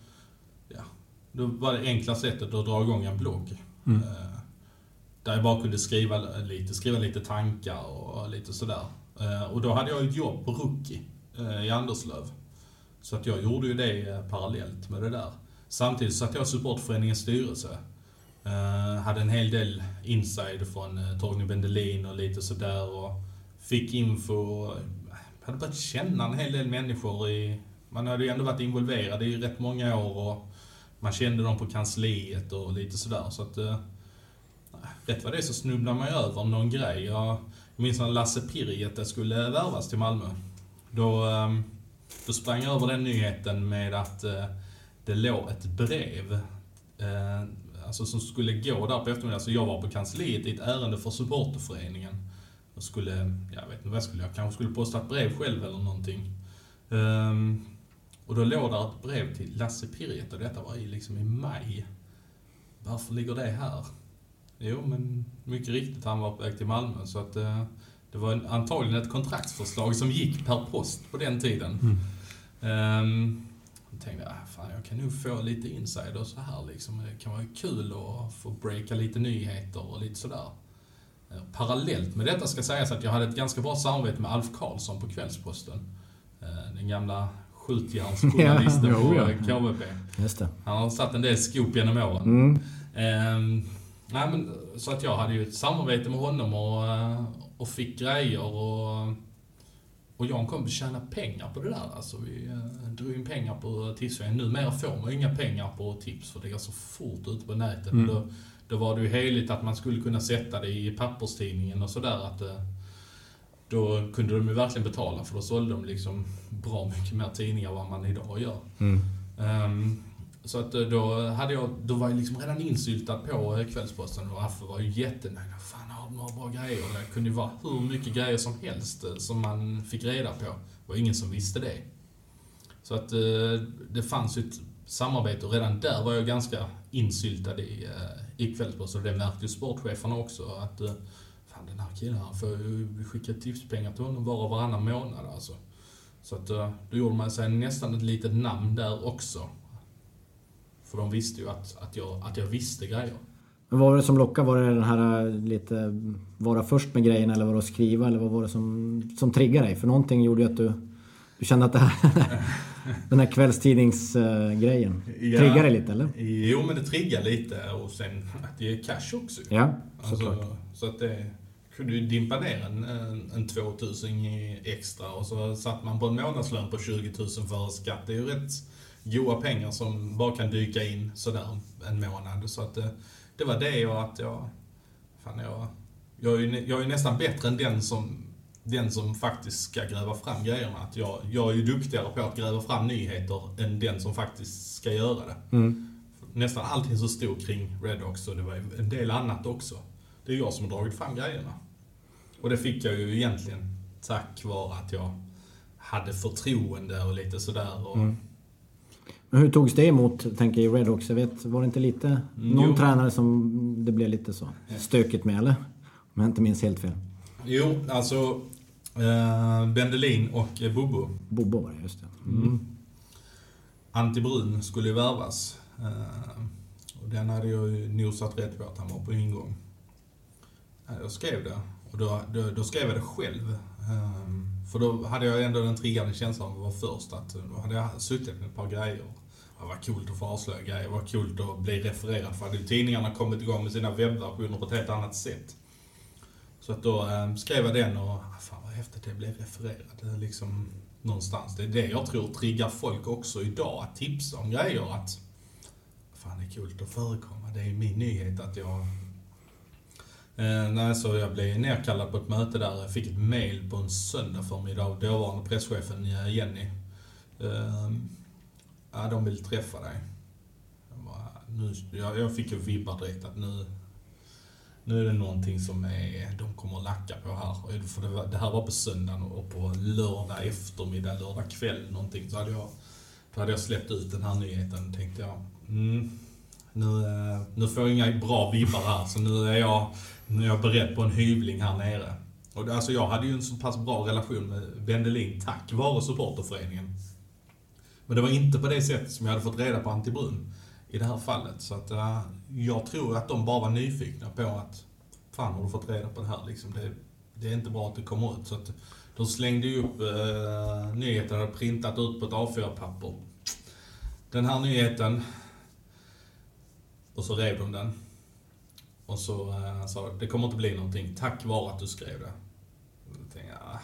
då var det enkla sättet att dra igång en blogg. Mm. Eh, där jag bara kunde skriva lite, skriva lite tankar och lite sådär. Eh, och då hade jag ett jobb på Rookie eh, i Anderslöv. Så att jag gjorde ju det eh, parallellt med det där. Samtidigt satt jag i supportföreningens styrelse. hade en hel del inside från Torgny Bendelin och lite sådär och fick info. hade börjat känna en hel del människor i... Man hade ju ändå varit involverad i rätt många år och man kände dem på kansliet och lite sådär. Så att, eh, rätt vad det är så snubblar man ju över någon grej. Jag minns när Lasse Pirjete skulle värvas till Malmö. Då, ehm, då sprang jag över den nyheten med att eh, det låg ett brev eh, alltså som skulle gå där på eftermiddagen. Så jag var på kansliet i ett ärende för supporterföreningen. Och skulle, jag vet inte vad jag skulle, jag kanske skulle posta ett brev själv eller någonting. Um, och då låg där ett brev till Lasse Pirjet och detta var i, liksom i maj. Varför ligger det här? Jo, men mycket riktigt, han var på väg till Malmö. Så att eh, det var antagligen ett kontraktsförslag som gick per post på den tiden. Mm. Um, jag tänkte, ah, fan, jag kan nog få lite insider så här liksom. Det kan vara kul att få breaka lite nyheter och lite sådär. Eh, parallellt med detta ska sägas att jag hade ett ganska bra samarbete med Alf Karlsson på Kvällsposten. Eh, den gamla skjutjärnsjournalisten ja, på KVP. Han har satt en del skop genom åren. Mm. Ehm, nej, men, så att jag hade ju ett samarbete med honom och, eh, och fick grejer och och jag och en kompis tjänade pengar på det där. Alltså vi eh, drog in pengar på tipsföreningen. Numera får man ju inga pengar på tips för det går så fort ute på nätet. Mm. Då, då var det ju heligt att man skulle kunna sätta det i papperstidningen och sådär. Att, eh, då kunde de ju verkligen betala för då sålde de liksom bra mycket mer tidningar än vad man idag gör. Mm. Um, så att eh, då, hade jag, då var jag liksom redan insyltad på eh, Kvällsposten och Affe var ju jättenöjd. Fan, har de några bra grejer? Det kunde ju vara hur mycket grejer som helst eh, som man fick reda på. Det var ingen som visste det. Så att det fanns ju ett samarbete och redan där var jag ganska insyltad i, i Kvällsposten. Och det märkte ju sportcheferna också. att fan den här killen han får ju skicka tipspengar till honom var och varannan månad alltså. Så att då gjorde man sig nästan ett litet namn där också. För de visste ju att, att, jag, att jag visste grejer. Men vad var det som lockade? Var det den här eh, lite vara först med grejerna eller var det att skriva eller vad var det som, som triggade dig? För någonting gjorde ju att du, du kände att det här, den här kvällstidningsgrejen ja, triggade dig lite eller? Jo men det triggade lite och sen att det är cash också. Ja, såklart. Alltså, så att det, kunde ju dimpa ner en, en, en 2000 extra och så satt man på en månadslön på 20 000 före skatt. Det är ju rätt goa pengar som bara kan dyka in sådär en månad. Så att det, det var det och att jag fan jag, jag, är, jag är nästan bättre än den som, den som faktiskt ska gräva fram grejerna. Att jag, jag är ju duktigare på att gräva fram nyheter än den som faktiskt ska göra det. Mm. Nästan allting som stod kring Redox och det var en del annat också. Det är jag som har dragit fram grejerna. Och det fick jag ju egentligen tack vare att jag hade förtroende och lite sådär. Och, Mm. Men hur togs det emot, tänker jag, i Redox? Jag vet, var det inte lite... Någon jo. tränare som det blev lite så stökigt med, eller? Om jag inte minns helt fel. Jo, alltså eh, Bendelin och eh, Bobo. Bobo var det, just det. Mm. Antti Brun skulle ju värvas. Eh, och den hade jag ju nosat rätt på att han var på ingång. Ja, Jag skrev det. Och då, då, då skrev jag det själv. Eh, för då hade jag ändå den triggande känslan av att vara först. Att eh, då hade jag suttit med ett par grejer. Det var kul att få avslöja grejer. Det var kul att bli refererad. För hade ju tidningarna kommit igång med sina webbversioner på ett helt annat sätt. Så att då eh, skrev jag den och, ah, fan vad häftigt det blev refererad. Det är eh, liksom någonstans. Det är det jag tror triggar folk också idag, att tipsa om grejer. Att, fan det är kul att förekomma. Det är min nyhet att jag... Eh, nej, så jag blev nerkallad på ett möte där. Jag fick ett mail på en söndag förmiddag av dåvarande presschefen eh, Jenny. Eh, ja, de vill träffa dig. Jag, bara, nu, jag, jag fick ju vibbar direkt att nu, nu är det någonting som är, de kommer att lacka på här. För det, var, det här var på söndagen och på lördag eftermiddag, lördag kväll någonting. Så hade jag, då hade jag släppt ut den här nyheten tänkte jag, mm, nu, eh, nu får jag inga bra vibbar här. Så nu är jag, nu är jag beredd på en hyvling här nere. Och det, alltså jag hade ju en så pass bra relation med Bendelin tack vare supporterföreningen. Men det var inte på det sättet som jag hade fått reda på Antibrun i det här fallet. Så att eh, jag tror att de bara var nyfikna på att Fan har du fått reda på det här liksom? Det, det är inte bra att det kommer ut. Så att de slängde ju upp uh, nyheten och printat ut på ett A4-papper. Den här nyheten. Och så rev de den. Och så eh, sa de, det kommer inte bli någonting tack vare att du skrev det. Och då tänkte jag, ah,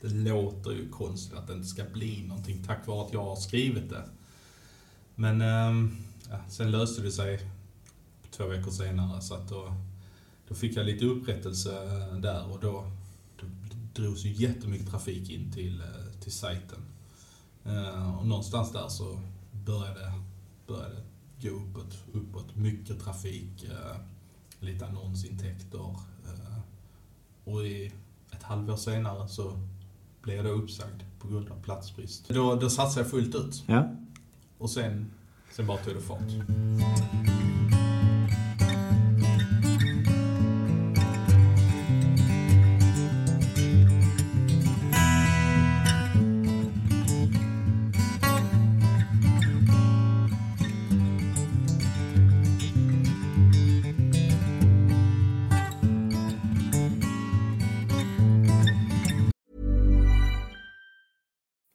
det låter ju konstigt att det inte ska bli någonting tack vare att jag har skrivit det. Men ehm, ja, sen löste det sig två veckor senare så att då, då fick jag lite upprättelse där och då, då drogs ju jättemycket trafik in till, eh, till sajten. Eh, och någonstans där så började, började det gå uppåt, uppåt. Mycket trafik, lite annonsintäkter. eh, Och i ett halvår senare så blev jag då uppsagd på grund av platsbrist. Då, då satsade jag fullt ut. Ja. Och sen, sen bara tog det fart.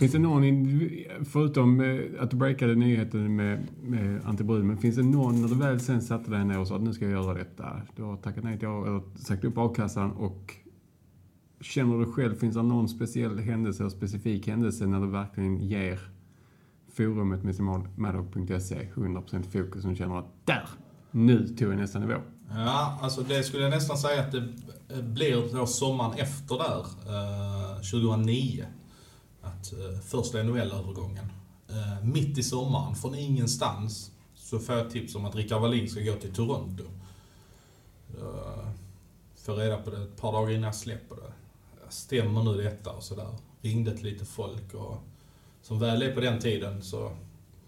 Finns det någon, förutom eh, att du breakade nyheten med, med Antibrun, men finns det någon när du väl sen satte dig ner och sa att nu ska jag göra detta? Du har tackat nej till, eller sagt upp a-kassan och känner du själv, finns det någon speciell händelse eller specifik händelse när du verkligen ger forumet med Maddock.se 100% fokus och känner att där, nu tog jag nästa nivå? Ja, alltså det skulle jag nästan säga att det blir då sommaren efter där, eh, 2009 att eh, första NHL-övergången, eh, mitt i sommaren, från ingenstans, så får jag tips om att Rickard Wallin ska gå till Toronto. Eh, får reda på det ett par dagar innan jag släpper det. Stämmer nu detta och sådär. Ringde till lite folk och som väl är på den tiden så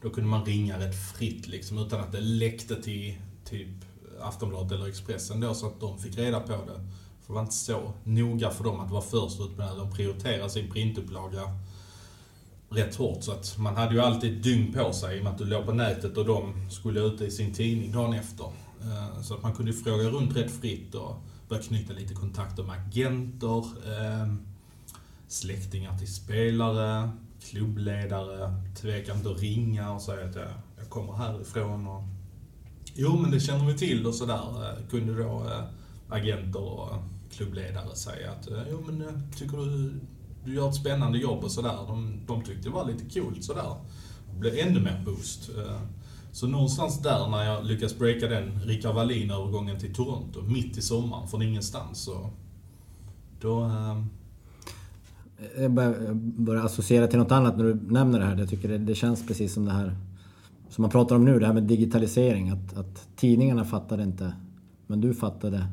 då kunde man ringa rätt fritt liksom utan att det läckte till typ Aftonbladet eller Expressen då så att de fick reda på det. För det var inte så noga för dem att vara först ut med det. De prioriterade sin printupplaga rätt hårt. Så att man hade ju alltid ett dygn på sig i och med att du låg på nätet och de skulle ut i sin tidning dagen efter. Eh, så att man kunde fråga runt rätt fritt och börja knyta lite kontakter med agenter, ehm, släktingar till spelare, klubbledare, tveka inte att ringa och säga att jag, kommer härifrån och Jo men det känner vi till och sådär. Eh, kunde då eh, agenter och klubbledare säga att jo men tycker du du gör ett spännande jobb och sådär. De, de tyckte det var lite coolt sådär. Det blev ännu mer boost. Eh, så någonstans där när jag lyckas breaka den Rickard Wallin-övergången till Toronto, mitt i sommaren, från ingenstans, så... Då... Eh... Jag börjar, börjar associera till något annat när du nämner det här. Jag tycker det, det, känns precis som det här som man pratar om nu, det här med digitalisering. Att, att tidningarna fattade inte, men du fattade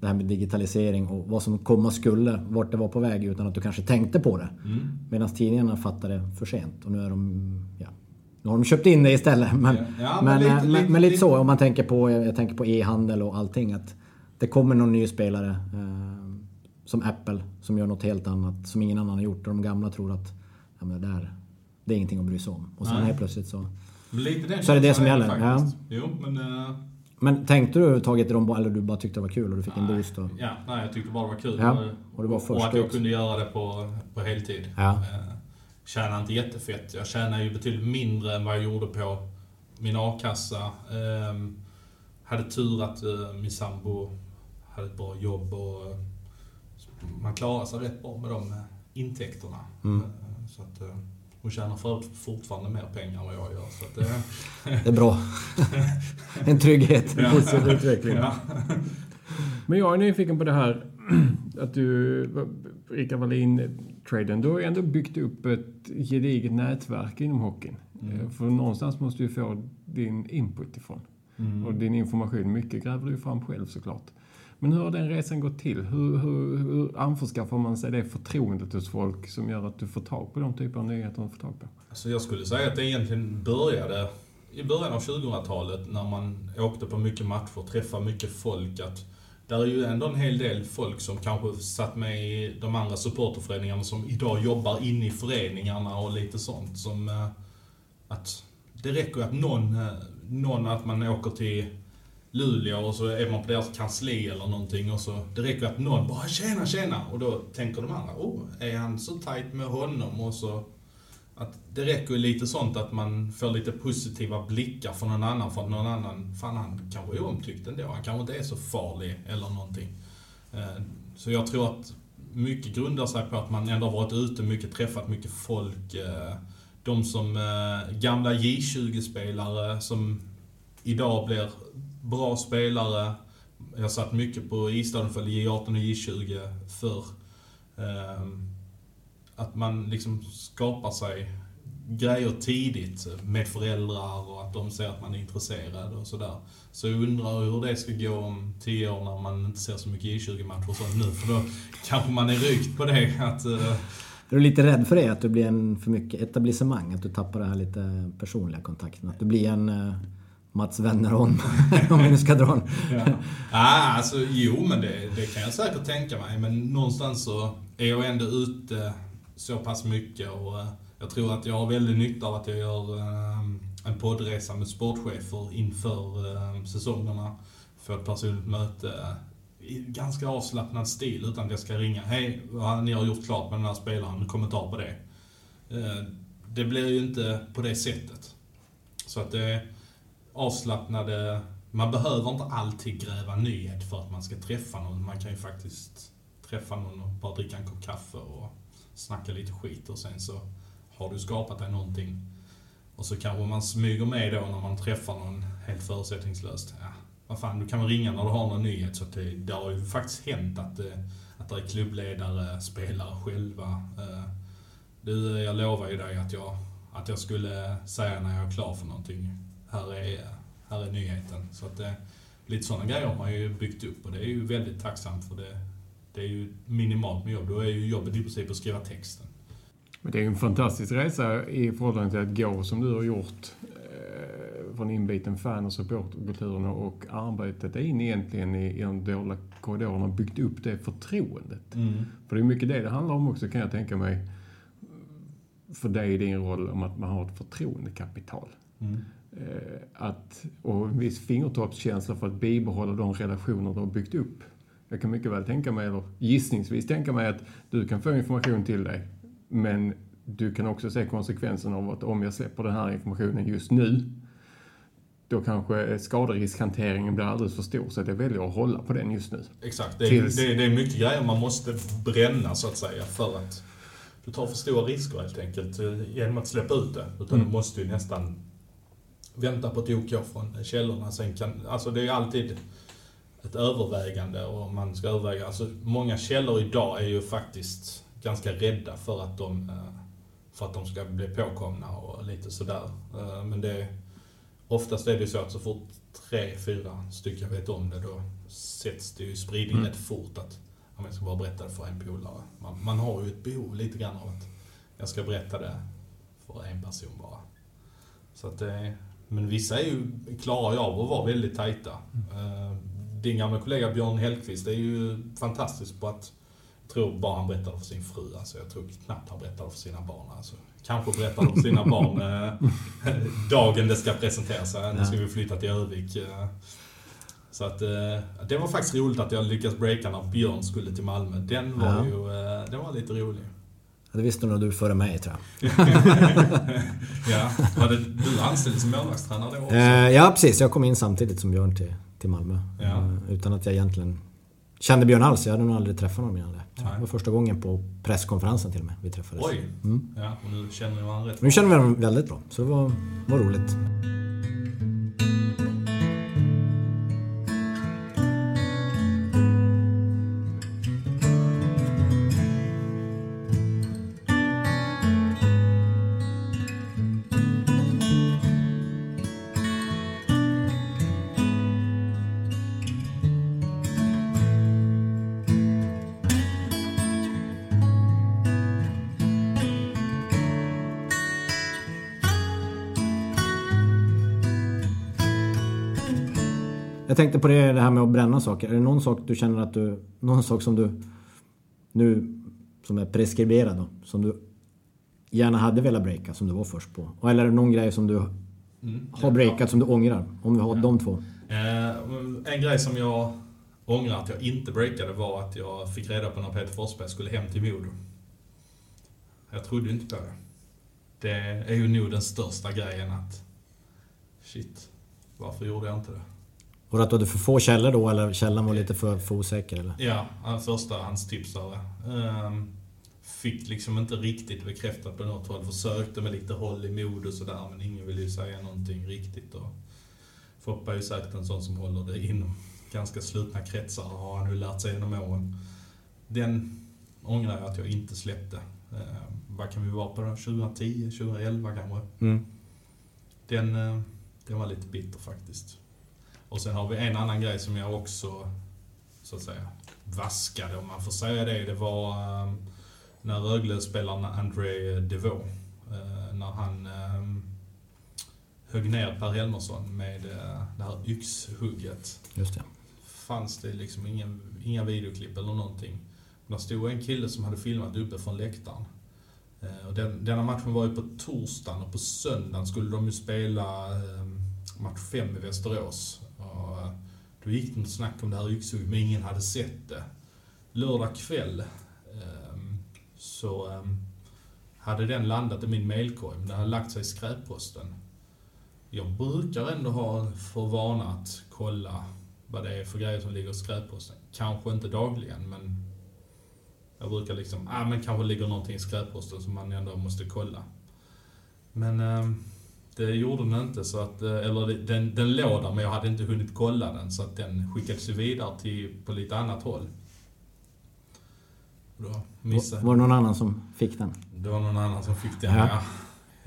det här med digitalisering och vad som komma skulle, vart det var på väg utan att du kanske tänkte på det. Mm. Medan tidningarna fattade för sent och nu är de, ja, nu har de köpt in det istället. Men, ja, men, men, lite, men, lite, men lite så om man tänker på, jag tänker på e-handel och allting. Att det kommer någon ny spelare eh, som Apple som gör något helt annat som ingen annan har gjort och de gamla tror att ja, men det, där, det är ingenting att bry sig om. Och sen helt plötsligt så, så är det det som gäller. Ja. Jo, men, uh men tänkte du överhuvudtaget i de eller du bara tyckte det var kul och du fick nej, en boost? Och... Ja, nej, jag tyckte bara det var kul. Ja, och, det var och att jag kunde göra det på, på heltid. Ja. Eh, tjänade inte jättefett. Jag tjänade ju betydligt mindre än vad jag gjorde på min a-kassa. Eh, hade tur att eh, min sambo hade ett bra jobb och eh, man klarade sig rätt bra med de intäkterna. Mm. Eh, så att, hon tjänar för, fortfarande mer pengar än vad jag gör. Så att det... det är bra. en trygghet i ja. utveckling. Ja. Men jag är nyfiken på det här att du, Rickard Wallin-traden, du har ändå byggt upp ett gediget nätverk inom hockeyn. Mm. Eh, för någonstans måste du få din input ifrån. Mm. Och din information. Mycket gräver du fram själv såklart. Men hur har den resan gått till? Hur, hur, hur anförskaffar man sig det förtroendet hos folk som gör att du får tag på de typer av nyheter du får tag på? Alltså jag skulle säga att det egentligen började i början av 2000-talet när man åkte på mycket matcher, träffade mycket folk. Att där är ju ändå en hel del folk som kanske satt med i de andra supporterföreningarna som idag jobbar inne i föreningarna och lite sånt. Som eh, att det räcker att någon, eh, någon att man åker till Luleå och så är man på deras kansli eller någonting och så det räcker att någon bara tjena tjena och då tänker de andra oh, är han så tight med honom och så att det räcker ju lite sånt att man får lite positiva blickar från någon annan för att någon annan, fan han kanske är omtyckt ändå, han kanske inte är så farlig eller någonting. Eh, så jag tror att mycket grundar sig på att man ändå har varit ute mycket, träffat mycket folk. Eh, de som eh, gamla J20-spelare som idag blir bra spelare. Jag satt mycket på isstaden för J18 och J20 förr. Ehm, att man liksom skapar sig grejer tidigt med föräldrar och att de ser att man är intresserad och sådär. Så jag undrar hur det ska gå om tio år när man inte ser så mycket J20-matcher och sånt nu. För då kanske man är rykt på det. Att. Eh. Är du lite rädd för det? Att du blir en för mycket etablissemang? Att du tappar den här lite personliga kontakten? Att du blir en uh, Mats Wennerholm? om vi nu ska dra en... ja. ah, alltså, jo, men det, det kan jag säkert tänka mig. Men någonstans så är jag ändå ute så pass mycket. Och, eh, jag tror att jag har väldigt nytta av att jag gör eh, en poddresa med sportchefer inför eh, säsongerna. Får ett personligt möte i ganska avslappnad stil utan att jag ska ringa. Hej, ni har gjort klart med den här spelaren, kommentar på det. Det blir ju inte på det sättet. Så att det är avslappnade... Man behöver inte alltid gräva nyhet för att man ska träffa någon. Man kan ju faktiskt träffa någon och bara dricka en kopp kaffe och snacka lite skit och sen så har du skapat dig någonting och så kanske man smyger med då när man träffar någon helt förutsättningslöst. Ja, vad fan, du kan väl ringa när du har någon nyhet. Så det, det har ju faktiskt hänt att, det, att det är klubbledare, spelare själva. Eh, du, jag lovar ju dig att jag, att jag skulle säga när jag är klar för någonting. Här är, här är nyheten. Så att det, lite sådana grejer har man ju byggt upp och det är ju väldigt tacksamt för det, det är ju minimalt med jobb. Då är ju jobbet i princip att skriva texten. Men det är ju en fantastisk resa i förhållande till att gå som du har gjort eh, från inbiten fan och supportkulturen och arbetet in egentligen i, i de dolda korridorerna och byggt upp det förtroendet. Mm. För det är mycket det det handlar om också kan jag tänka mig. För dig i din roll om att man har ett förtroendekapital. Mm. Eh, att, och en viss fingertoppskänsla för att bibehålla de relationer du har byggt upp. Jag kan mycket väl tänka mig, eller gissningsvis tänka mig att du kan få information till dig men du kan också se konsekvensen av att om jag släpper den här informationen just nu, då kanske skaderiskhanteringen blir alldeles för stor. Så det väljer att hålla på den just nu. Exakt. Det är, Tills... det, är, det är mycket grejer man måste bränna så att säga för att du tar för stora risker helt enkelt eh, genom att släppa ut det. Utan mm. du måste ju nästan vänta på ett OK från källorna. Sen kan, alltså det är alltid ett övervägande och man ska överväga. Alltså många källor idag är ju faktiskt ganska rädda för att de, eh, för att de ska bli påkomna och lite sådär. Eh, men det, oftast är det så att så fort tre, fyra stycken vet om det, då sätts det ju i spridning mm. rätt fort att om jag ska bara berätta det för en polare. Man, man har ju ett behov lite grann av att jag ska berätta det för en person bara. Så att det, men vissa är ju, klarar ju av att vara väldigt tajta. Mm. Din gamla kollega Björn Hellkvist är ju fantastisk på att tror bara han berättade för sin fru. Alltså, jag tror knappt han berättade för sina barn. Alltså, kanske berättade för sina barn eh, dagen det ska presenteras. Nu ska vi flytta till Övik. Eh. Så att, eh, det var faktiskt roligt att jag lyckades breaka när Björn skulle till Malmö. Den var ja. ju den var lite rolig. Det visste nog du före mig tror jag. ja, var det du anställd som målvaktstränare då också? ja, precis. Jag kom in samtidigt som Björn till, till Malmö. Ja. Utan att jag egentligen kände Björn alls. Jag hade nog aldrig träffat honom innan det. Det var första gången på presskonferensen till och med vi träffades. Oj! Mm. Ja, och nu känner ni varandra rätt bra. Nu känner vi varandra väldigt bra. Så det var, var roligt. Tänkte på det, det här med att bränna saker. Är det någon sak du känner att du... Någon sak som du nu... Som är preskriberad då. Som du gärna hade velat breaka som du var först på? Eller är det någon grej som du mm, har breakat ja. som du ångrar? Om vi har ja. de två. Eh, en grej som jag ångrar att jag inte breakade var att jag fick reda på när Peter Forsberg skulle hem till Modo. Jag trodde inte på det. Det är ju nog den största grejen att... Shit, varför gjorde jag inte det? Var det att du hade för få källor då eller källan var lite för, för osäker? Eller? Ja, första hans tipsare. Um, fick liksom inte riktigt bekräftat på något håll. Försökte med lite håll i mod och sådär men ingen ville ju säga någonting riktigt. Och Foppa är ju säkert en sån som håller det inom ganska slutna kretsar har han ju lärt sig genom åren. Den ångrar jag att jag inte släppte. Uh, vad kan vi vara på då? 2010, 2011 kanske. Mm. Den, eh, den var lite bitter faktiskt. Och sen har vi en annan grej som jag också, så att säga, vaskade om man får säga det. Det var eh, när Rögle-spelaren André Devaux, eh, när han eh, högg ner Per Helmersson med eh, det här yxhugget. Just det. Fanns det liksom ingen, inga videoklipp eller någonting. Där stod en kille som hade filmat uppe från läktaren. Eh, Och den, denna matchen var ju på torsdagen och på söndagen skulle de ju spela eh, match 5 i Västerås. Och eh, då gick det något snack om det här yxhugget, men ingen hade sett det. Lördag kväll ehm, så ehm, hade den landat i min mailkorg, men den hade lagt sig i skräpposten. Jag brukar ändå ha för vana att kolla vad det är för grejer som ligger i skräpposten. Kanske inte dagligen, men jag brukar liksom, ah men kanske ligger någonting i skräpposten som man ändå måste kolla. Men eh, det gjorde den inte, så att, eh, eller den, den låg där men jag hade inte hunnit kolla den så att den skickades vidare till, på lite annat håll. Då missade, Var det någon annan som fick den? det var någon annan som fick den, Ja. ja.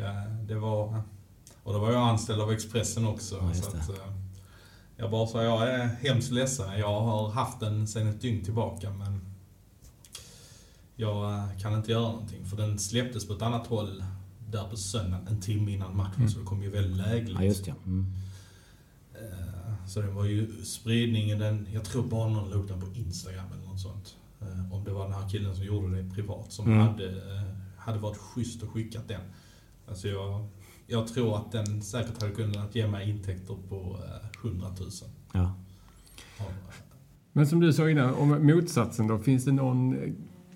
ja. det var... Och då var jag anställd av Expressen också. Ja, så att, eh, jag bara sa, jag är hemskt ledsen. Jag har haft den sedan ett dygn tillbaka men jag eh, kan inte göra någonting. För den släpptes på ett annat håll där på söndagen, en timme innan matchen. Så det kom ju väldigt lägligt. Mm. Ja, just det. Mm. Eh, Så det var ju spridningen, den, jag tror bara någon la upp den på Instagram eller något sånt. Eh, Om det var den här killen som gjorde det privat som Mm. hade, eh, hade varit schysst och skickat den. Alltså jag, jag tror att den säkert hade kunnat ge mig intäkter på eh, 100 000. Ja. Ja. Men som du sa innan, om motsatsen då. Finns det någon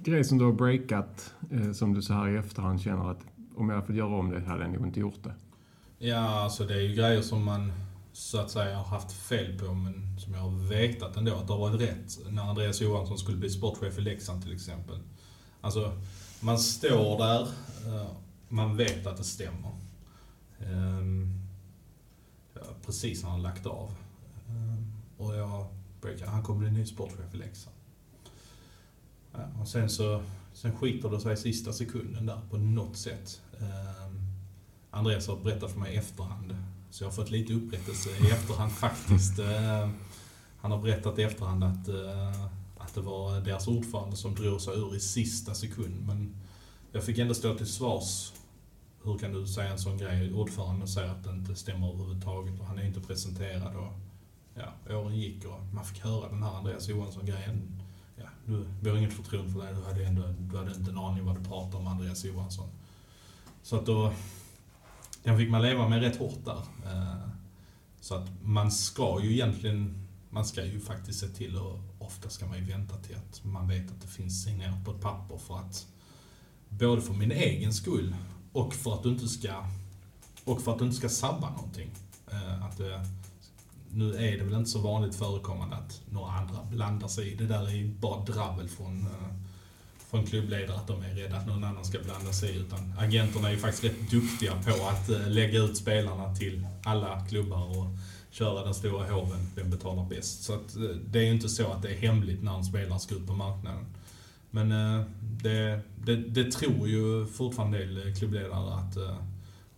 grej som du har breakat som du så här i efterhand känner att om jag fått göra om det hade jag nog inte gjort det? Ja, alltså det är ju grejer som man så att säga har haft fel på men som jag har vetat ändå att det har varit rätt. När Andreas Johansson skulle bli sportchef i Leksand till exempel. Alltså, man står där, eh, man vet att det stämmer. Ehm, det var Precis när han lagt av. Ehm, och jag breakar, han kommer bli ny sportchef i Leksand. Och sen så sen skiter det sig i sista sekunden där på något sätt. Ehm, Andreas har berättat för mig i efterhand. Så jag har fått lite upprättelse i efterhand faktiskt. Eh, Han har berättat i efterhand att, eh, att det var deras ordförande som drog sig ur i sista sekund. Men jag fick ändå stå till svars. Hur kan du säga en sån grej? Ordföranden säger att det inte stämmer överhuvudtaget och han är inte presenterad. Och, ja, åren gick och man fick höra den här Andreas Johansson-grejen. Ja, du, vi har inget förtroende för dig. Du hade, ändå, du hade inte en aning vad du pratade om Andreas Johansson. Så att då, den fick man leva med rätt hårt där. Eh, så att man ska ju egentligen, man ska ju faktiskt se till och ofta ska man ju vänta till att man vet att det finns signerat på ett papper för att både för min egen skull och för att du inte ska och för att du inte ska sabba någonting. Eh, att det, nu är det väl inte så vanligt förekommande att några andra blandar sig i. Det där är ju bara dravel från eh, från klubbledare att de är rädda att någon annan ska blanda sig i. Utan agenterna är ju faktiskt rätt duktiga på att eh, lägga ut spelarna till alla klubbar och köra den stora hoven, vem betalar bäst. Så att, eh, det är ju inte så att det är hemligt när en spelare ska ut på marknaden. Men eh, det, det, det tror ju fortfarande en del klubbledare att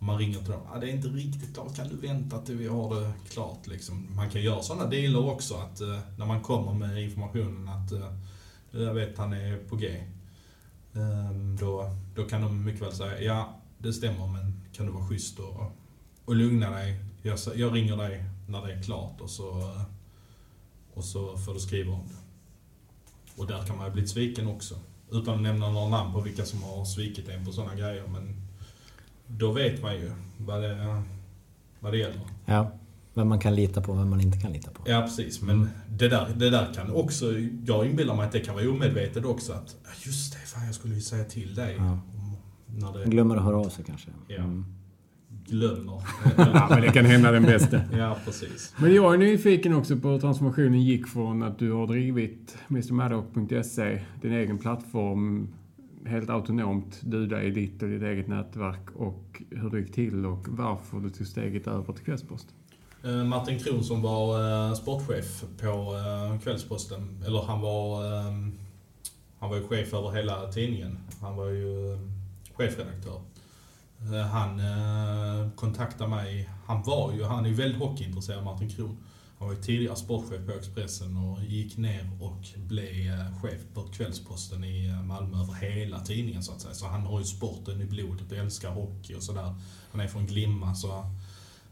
om man ringer till dem, ah, det är inte riktigt klart, kan du vänta till vi har det klart liksom. Man kan göra sådana dealer också att eh, när man kommer med informationen att eh, jag vet han är på G. Ehm, då, då kan de mycket väl säga, ja det stämmer men kan du vara schysst och, och lugna dig. Jag, jag ringer dig när det är klart och så, och så får du skriva om det. Och där kan man ju bli sviken också. Utan att nämna några namn på vilka som har svikit en på sådana grejer men då vet man ju vad det, vad det gäller. Ja. Vem man kan lita på och vem man inte kan lita på. Ja, precis. Men det, där, det där kan också... Jag inbillar mig att det kan vara omedvetet också. Att, just det, fan jag skulle ju säga till dig. Ja. När det Glömmer att höra av sig kanske. Ja. Mm. glömmer. Ja, men det kan hända den bästa. ja, precis. Men jag är nyfiken också på hur transformationen gick från att du har drivit mrmaddock.se, din egen plattform, helt autonomt, du där i ditt och ditt eget nätverk och hur det gick till och varför du tog steget över till Kvällsposten. Eh, Martin Kron som var eh, sportchef på eh, Kvällsposten, eller han var, ehm, han var ju chef över hela tidningen. Han var ju ehm, chefredaktör. Han kontaktade mig, han var ju, han är ju väldigt hockeyintresserad Martin Kron. Han var ju tidigare sportchef på Expressen och gick ner och blev chef på Kvällsposten i Malmö över hela tidningen så att säga. Så han har ju sporten i blodet och älskar hockey och sådär. Han är från Glimma så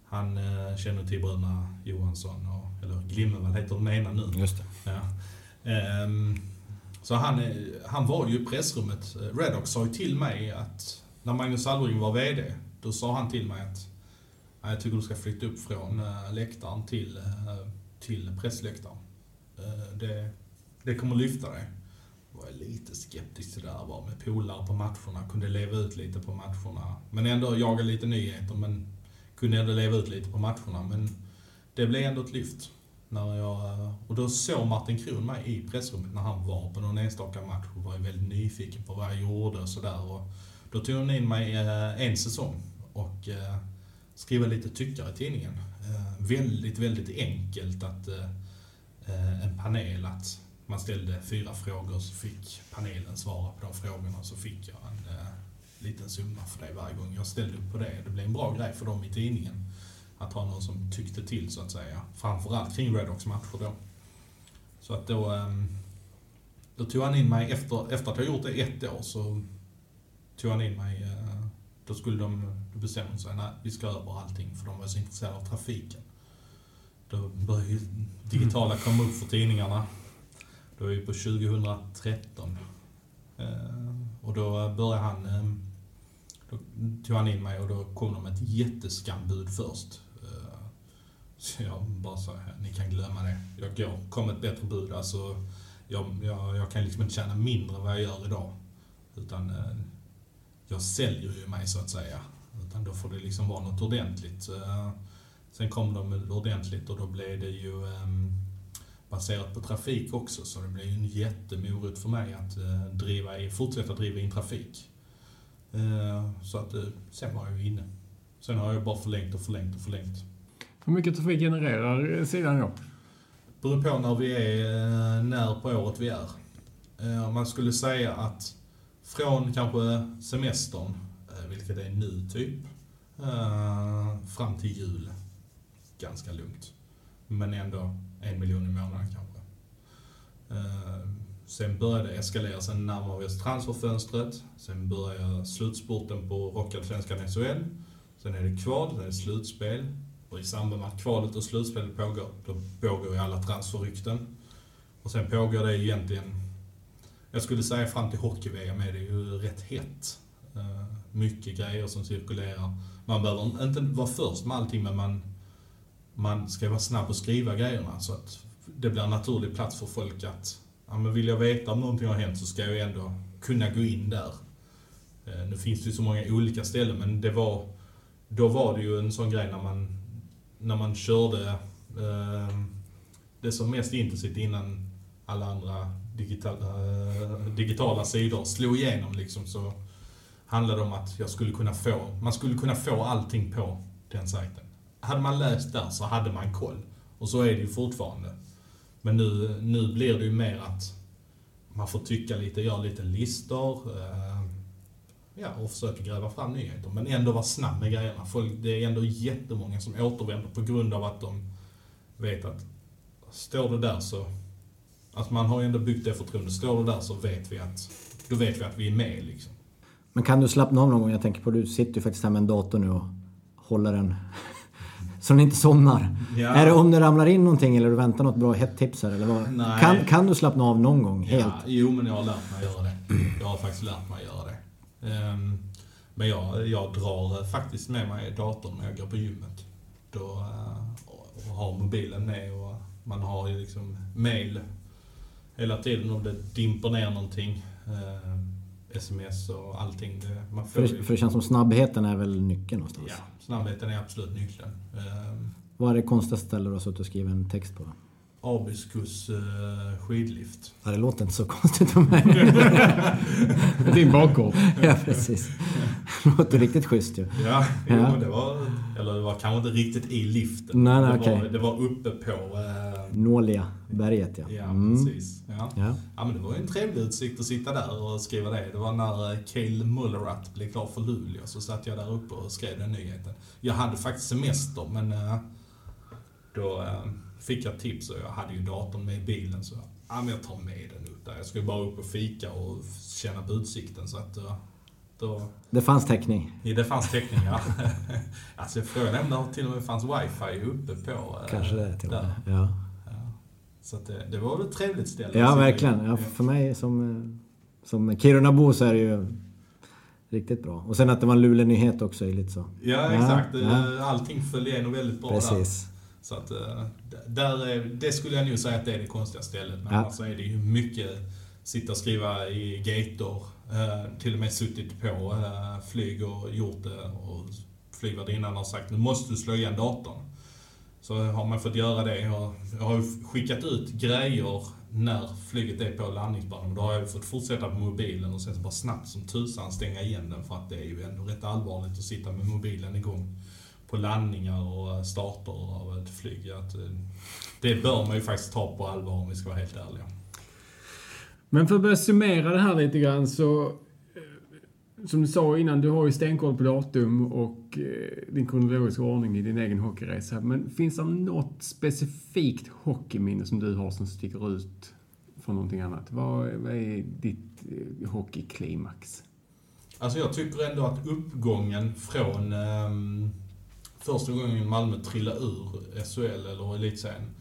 han eh, känner till bröderna Johansson, och, eller Glimme, vad heter de ena nu? Just det. Ja. Ehm, så han, eh, han var ju i pressrummet. Redox sa ju till mig att när Magnus Alvring var VD, då sa han till mig att "Nej, jag tycker du ska flytta upp från äh, läktaren till, eh, till pressläktaren. Eh, det, det kommer lyfta dig. Var jag lite skeptisk till det där, var med polare på matcherna, kunde leva ut lite på matcherna. Men ändå jaga lite nyheter, men kunde ändå leva ut lite på matcherna. Men det blev ändå ett lyft. När jag, och då såg Martin Kron mig i pressrummet när han var på någon enstaka match och var väldigt nyfiken på vad jag gjorde och sådär. Då tog han in mig eh, en säsong och skrev skriva lite tyckare i tidningen. Eh, väldigt, väldigt enkelt att en panel, att man ställde fyra frågor så fick panelen svara på de frågorna så fick jag en liten summa för det varje gång jag ställde upp på det. Det blev en bra grej för dem i tidningen att ha någon som tyckte till så att säga. Framförallt kring Redox matcher då. Så att då, ehm, då tog han in mig, efter, efter att jag gjort det ett år så tog han in mig, eh, då skulle de, då bestämde de sig, nej vi ska över allting för de var så intresserade av trafiken. Då började ju digitala komma upp för tidningarna. Då är vi på 2013. Eh, Och då började han, eh, då tog han in mig och då kom de med ett jätteskambud först. Eh, så jag bara sa, ni kan glömma det. Jag går, kom ett bättre bud. Alltså, jag, jag, jag kan liksom inte tjäna mindre än vad jag gör idag. Utan eh, jag säljer ju mig så att säga. Utan då får det liksom vara något ordentligt. Eh, sen kom de med ordentligt och då blev det ju ehm, baserat på trafik också. Så det blev ju en jättemorot för mig att driva fortsätta driva in trafik. Eh, Så att eh, sen var jag ju inne. Sen har jag bara förlängt och förlängt och förlängt. Hur mycket trafik genererar sidan då? Beror på när vi är, eh, när på året vi är. Eh, man skulle säga att från kanske semestern, eh, vilket är nu typ, eh, fram till jul, ganska lugnt. Men ändå en miljon i månaden kanske. Sen började det eskalera, sen närmade vi oss transferfönstret. Sen börjar slutspurten på Rockallsvenskan SHL. Sen är det kval, sen är det slutspel. Och i samband med att kvalet och slutspelet pågår, då pågår ju alla transferrykten. Och sen pågår det egentligen, jag skulle säga fram till hockey-VM är det ju rätt hett. Eh, mycket grejer som cirkulerar. Man behöver inte vara först med allting, men man, man ska vara snabb att skriva grejerna så att det blir en naturlig plats för folk att, ja men vill jag veta om någonting har hänt så ska jag ju ändå kunna gå in där. Eh, nu finns det ju så många olika ställen, men det var, då var det ju en sån grej när man, när man körde eh, det som mest intensivt innan alla andra digitala, eh, digitala sidor slog igenom liksom så handlade det om att jag skulle kunna få, man skulle kunna få allting på den sajten. Hade man läst där så hade man koll. Och så är det ju fortfarande. Men nu, nu blir det ju mer att man får tycka lite, göra lite listor. Eh, ja, och försöka gräva fram nyheter. Men ändå vara snabb med grejerna. Folk, det är ändå jättemånga som återvänder på grund av att de vet att står det där så... Att man har ju ändå byggt det förtroendet. Står det där så vet vi att, då vet vi att vi är med liksom. Men kan du slappna av någon gång? Jag tänker på, du sitter ju faktiskt här med en dator nu och håller den så den inte somnar. Ja. Är det om det ramlar in någonting eller du väntar något bra hett tips här eller vad? Nej. Kan, kan du slappna av någon gång helt? Ja, jo, men jag har lärt mig att göra det. Jag har faktiskt lärt mig att göra det. Ehm, men jag, jag drar faktiskt med mig datorn när jag går på gymmet. Då, och- och har mobilen med och man har ju liksom mail hela tiden om det dimper ner någonting. Ehm, sms och allting. Det, För, ju, för det känns som snabbheten är väl nyckeln någonstans. ja, snabbheten är absolut nyckeln. Ehm, Vad är det konstigaste ställe du har suttit och skrivit en text på? Abiskus eh, skidlift. Ja, det låter inte så konstigt för mig. Din bakgård. ja, precis. Det låter riktigt schysst ju. Ja, jo, Ja. det var... Eller det var kanske inte riktigt i liften. Nej, nej, det, var, det var uppe på... Eh, Nåliga berget ja. ja, Mm. precis. Ja. Ja. Ja, men det var ju en trevlig utsikt att sitta där och skriva det. Det var när eh, Cale Mullerath blev klar för Luleå, så satt jag där uppe och skrev den nyheten. Jag hade faktiskt semester, men eh, då eh, fick jag tips och jag hade ju datorn med i bilen, så ja, men jag tar med den upp där. Jag skulle bara upp och fika och känna på utsikten, så att då... Det fanns täckning. Ja, det fanns täckning, ja. alltså frågan är om det till och med fanns wifi uppe på... eh, Kanske det till och med. Ja, Så att det, det var väl ett trevligt ställe. ja verkligen. Ja, för mig som, eh, som Kirunabo så är det ju riktigt bra. Och sen att det var en Luleå-nyhet också är lite så. Ja, exakt. Ja, Eh, Allting föll igenom väldigt bra Precis. där. Så att, eh, där är, det skulle jag nog säga att det är det konstiga stället. Men Ja. annars är det ju mycket sitta och skriva i gator. Eh, till och med suttit på eh, flyg och gjort det. Och flygvärdinnan har sagt nu måste du slå igen datorn. Så har man fått göra det. Jag, har ju skickat ut grejer när flyget är på landningsbanan. Då har jag fått fortsätta på mobilen och sen så bara snabbt som tusan stänga igen den. För att det är ju ändå rätt allvarligt att sitta med mobilen igång på landningar och starter av ett flyg. Att, eh, det bör man ju faktiskt ta på allvar om vi ska vara helt ärliga. Men för att börja summera det här lite grann så... eh, Som du sa innan, du har ju stenkoll på datum och eh, din kronologiska ordning i din egen hockeyresa. Men finns det något specifikt hockeyminne som du har som sticker ut från någonting annat? Vad, vad är ditt hockeyklimax? Alltså jag tycker ändå att uppgången från ehm, första gången Malmö trillade ur SHL eller elitserien.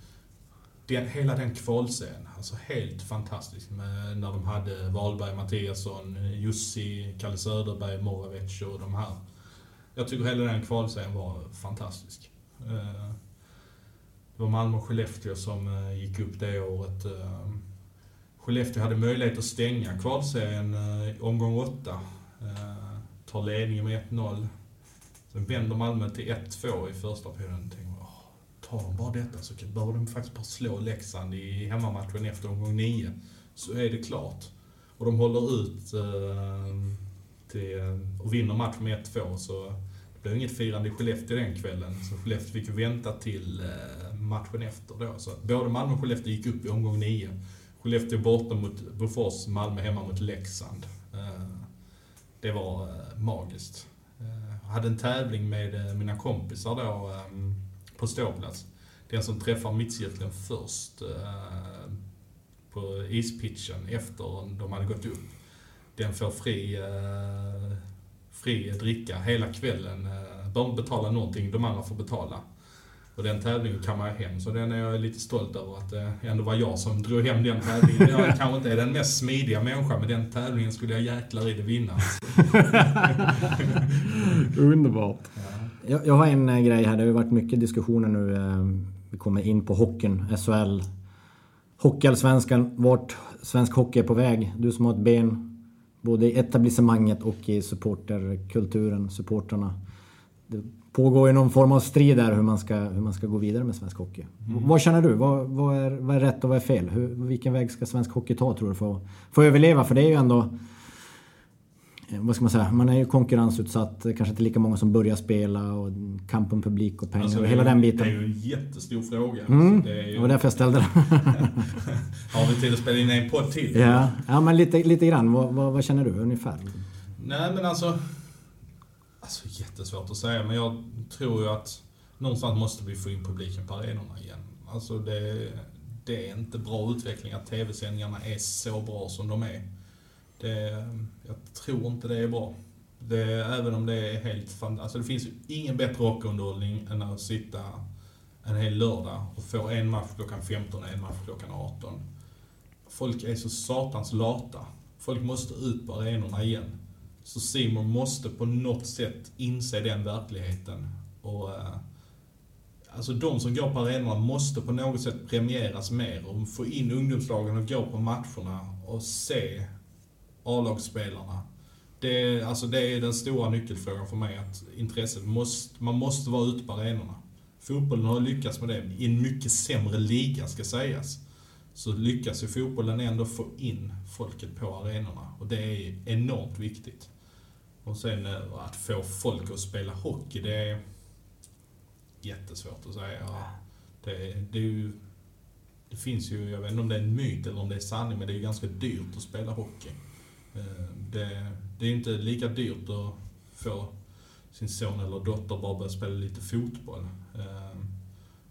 Den, hela den kvalserien, alltså helt fantastisk. Med, när de hade Wahlberg, Mattiasson, Jussi, Kalle Söderberg, Moravec och de här. Jag tycker hela den kvalserien var fantastisk. Eh, det var Malmö och Skellefteå som eh, gick upp det året. Eh, Skellefteå hade möjlighet att stänga kvalserien i omgång åtta. Tar ledningen med 1-0. Sen vänder Malmö till 1-2 i första perioden. Tänker, man, "Åh, tar de bara detta så behöver de faktiskt bara slå Leksand i hemmamatchen efter omgång 9. Så är det klart. Och de håller ut eh, till, ehm, och vinner matchen med 1-2. Så det blev inget firande i Skellefteå den kvällen. Så Skellefteå fick ju vänta till eh, matchen efter då. Så att både Malmö och Skellefteå gick upp i omgång 9. Skellefteå borta mot Bofors, Malmö hemma mot Leksand. Eh, Det var eh, magiskt. Hade en tävling med eh, mina kompisar då ehm, på ståplats. Den som träffar mittcirkeln först eh, på ispitchen efter de hade gått upp. Den får fri, eh, fri dricka hela kvällen. Eh, De betalar någonting, de andra får betala. Och den tävlingen kan man hem, så den är jag lite stolt över att det ändå var jag som drog hem den tävlingen. Jag kanske inte är den mest smidiga människan, men den tävlingen skulle jag jäklar i det vinna. Underbart. Jag, jag har en eh, grej här. Det har ju varit mycket diskussioner nu. eh, Vi kommer in på hockeyn, SHL. Hockeyallsvenskan, vart svensk hockey är på väg. Du som har ett ben både i etablissemanget och i supporterkulturen, supportrarna. Det pågår ju någon form av strid där hur man ska, hur man ska gå vidare med svensk hockey. Vad känner du? Vad, vad, är, vad är rätt och vad är fel? Hur, vilken väg ska svensk hockey ta tror du för, att- för att överleva? För det är ju ändå... eh, Vad ska man säga? Man är ju konkurrensutsatt. Det kanske inte lika många som börjar spela och kamp om publik och pengar Alltså, och det hela ju- den biten. Det är ju en jättestor fråga. Mm, det är det ju, var därför jag ställde den. har vi tid att spela in en podd till? ja. ja, men lite, lite grann. Vad, vad, vad känner du ungefär? Nej men alltså... Alltså jättesvårt att säga, men jag tror ju att någonstans måste vi få in publiken på arenorna igen. Alltså det, det är inte bra utveckling att tv-sändningarna är så bra som de är. Det, jag tror inte det är bra. Det, även om det är helt fantastiskt. Alltså det finns ju ingen bättre rockunderhållning än att sitta en hel lördag och få en match klockan 15 och en match klockan 18. Folk är så satans lata. Folk måste ut på arenorna igen. Så Simon måste på något sätt inse den verkligheten. Och, eh, alltså de som går på arenorna måste på något sätt premieras mer och få in ungdomslagen och gå på matcherna och se A-lagsspelarna. Det, alltså det är den stora nyckelfrågan för mig, att intresset måste, man måste vara ute på arenorna. fotbollen har lyckats med det. I en mycket sämre liga ska sägas. Så lyckas ju fotbollen ändå få in folket på arenorna. Och det är enormt viktigt. Och sen eh, att få folk att spela hockey, det är jättesvårt att säga. Det, det är ju det finns ju, jag vet inte om det är en myt eller om det är sanning, men det är ju ganska dyrt att spela hockey. Eh, det, det är inte lika dyrt att få sin son eller dotter bara börja spela lite fotboll. Eh,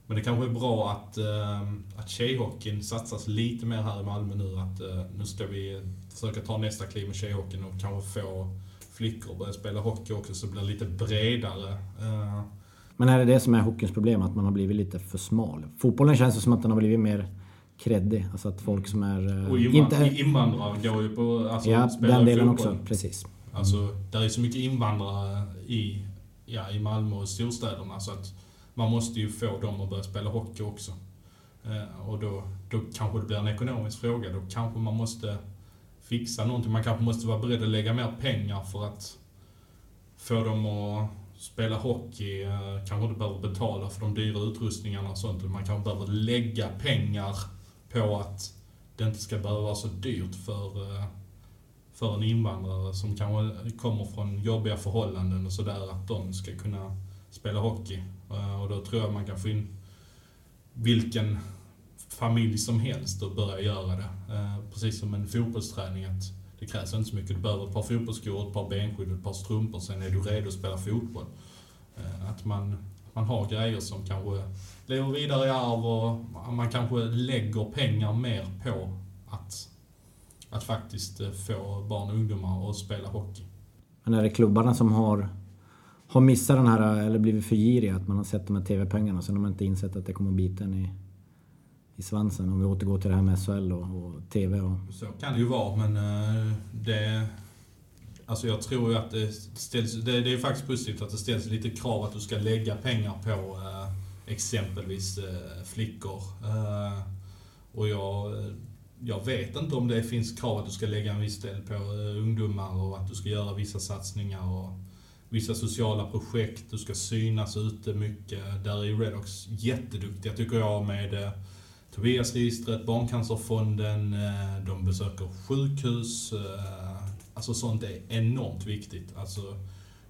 men det kanske är bra att, att tjejhockeyn satsas lite mer här i Malmö nu. Att nu ska vi försöka ta nästa kliv med tjejhockeyn och kanske få flickor att börja spela hockey också så det blir lite bredare. Men är det det som är hockeyns problem? Att man har blivit lite för smal? Fotbollen känns det som att den har blivit mer kreddig. Alltså att folk som är... Eh, och inte... invandrare går ju på... Alltså, ja, den delen också. Precis. Alltså, där är så mycket invandrare i, ja, i Malmö och storstäderna så att man måste ju få dem att börja spela hockey också. Eh, och då, då kanske det blir en ekonomisk fråga. Då kanske man måste fixa någonting. Man kanske måste vara beredd att lägga mer pengar för att få dem att spela hockey, eh, kanske inte behöver betala för de dyra utrustningarna och sånt. Man kanske behöver lägga pengar på att det inte ska behöva vara så dyrt för, eh, för en invandrare som kanske kommer från jobbiga förhållanden och sådär, att de ska kunna spela hockey. Eh, och då tror jag man kan få in vilken familj som helst och börja göra det. Eh, precis som en fotbollsträning. Att det krävs inte så mycket. Du behöver ett par fotbollsskor, ett par benskydd, ett par strumpor. Sen är du redo att spela fotboll. Eh, att man, man har grejer som kanske lever vidare i arv och man kanske lägger pengar mer på att, att faktiskt eh, få barn och ungdomar att spela hockey. Men är det klubbarna som har, har missat den här, eller blivit för giriga? Att man har sett de här TV-pengarna och sen har man inte insett att det kommer att bita en i i svansen om vi återgår till det här med SHL och, och TV. Och... Så kan det ju vara, men eh, det... Alltså jag tror ju att det ställs... Det, det, är faktiskt positivt att det ställs lite krav att du ska lägga pengar på eh, exempelvis eh, flickor. och jag, jag vet inte om det finns krav att du ska lägga en viss del på ungdomar och att du ska göra vissa satsningar och vissa sociala projekt. Du ska synas ute mycket. Där är Redox jätteduktiga tycker jag med Tobiasregistret, Barncancerfonden, eh, de besöker sjukhus. Eh, alltså sånt är enormt viktigt. Alltså,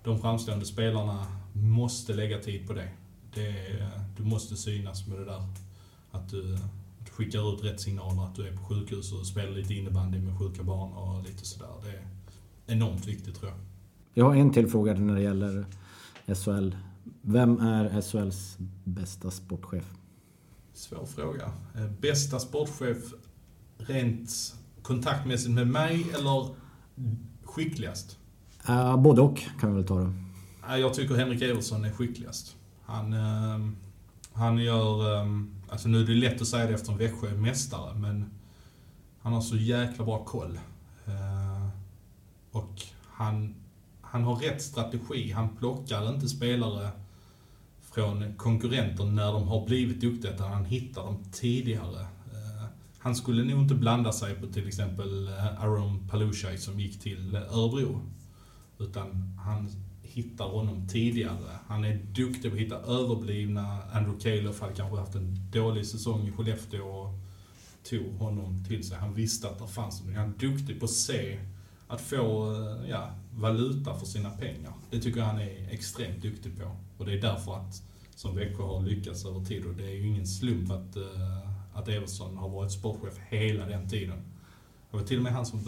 de framstående spelarna måste lägga tid på det. det är, du måste synas med det där. Att du, att du skickar ut rätt signaler, att du är på sjukhus och spelar lite innebandy med sjuka barn och lite sådär. Det är enormt viktigt tror jag. Jag har en till fråga när det gäller SHL. Vem är SHLs bästa sportchef? Svår fråga. Eh, bästa sportchef rent kontaktmässigt med mig eller skickligast? Uh, både och kan vi väl ta det. Jag tycker Henrik Evertsson är skickligast. Han, uh, han gör... Um, alltså nu är det lätt att säga det eftersom Växjö är mästare, men han har så jäkla bra koll. Uh, och han, han har rätt strategi. Han plockar inte spelare från konkurrenter när de har blivit duktiga, utan han hittar dem tidigare. Eh, han skulle nog inte blanda sig på till exempel eh, Aaron Aron Palushaj som gick till Örebro. Utan han hittar honom tidigare. Han är duktig på att hitta överblivna. Andrew Calof hade kanske haft en dålig säsong i Skellefteå och tog honom till sig. Han visste att det fanns någon. Han är duktig på att se, att få eh, ja, valuta för sina pengar. Det tycker jag han är extremt duktig på. Och det är därför att som Växjö har lyckats över tid. Och det är ju ingen slump att, uh, att Everson har varit sportchef hela den tiden. Det var till och med han som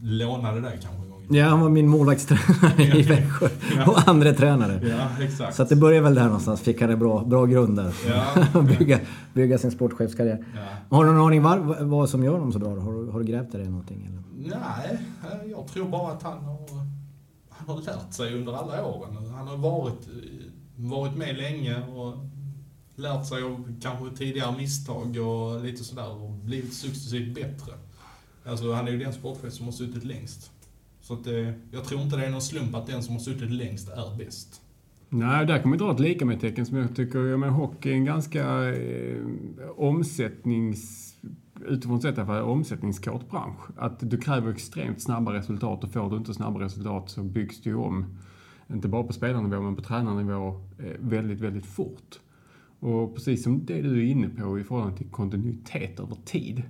lånade dig kanske en gång Ja, han var min målvaktstränare i Växjö. Ja. Och andra tränare. Ja, exakt. Så att det började väl där någonstans. Fick han en bra, bra grund där. Ja. bygga, bygga sin sportchefskarriär. Ja. Har du någon aning vad, vad som gör dem så bra? Har, har du grävt i det någonting? Eller? Nej, jag tror bara att han har, har lärt sig under alla åren. Han har varit varit med länge och lärt sig av kanske tidigare misstag och lite sådär och blivit successivt bättre. Alltså han är ju den sportchef som har suttit längst. Så att det, jag tror inte det är någon slump att den som har suttit längst är bäst. Nej, där kan man dra ett lika med tecken som jag tycker, jag menar hockey är en ganska eh, omsättnings utifrån sett är omsättningskåt bransch. Att du kräver extremt snabba resultat och får du inte snabba resultat så byggs det ju om inte bara på spelarnivå men på tränarnivå eh, väldigt, väldigt fort. Och precis som det du är inne på i förhållande till kontinuitet över tid.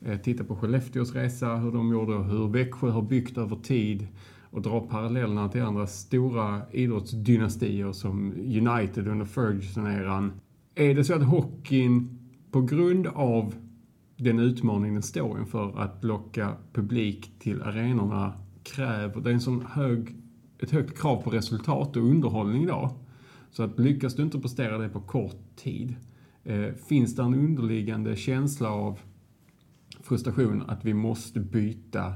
Eh, titta på Skellefteås resa, hur de gjorde och hur Växjö har byggt över tid och dra parallellerna till andra stora idrottsdynastier som United under Ferguson-eran. Är det så att hockeyn på grund av den utmaning den står inför att locka publik till arenorna kräver, det är en sån hög, ett högt krav på resultat och underhållning idag. Så att lyckas du inte prestera det på kort tid, eh, finns det en underliggande känsla av frustration att vi måste byta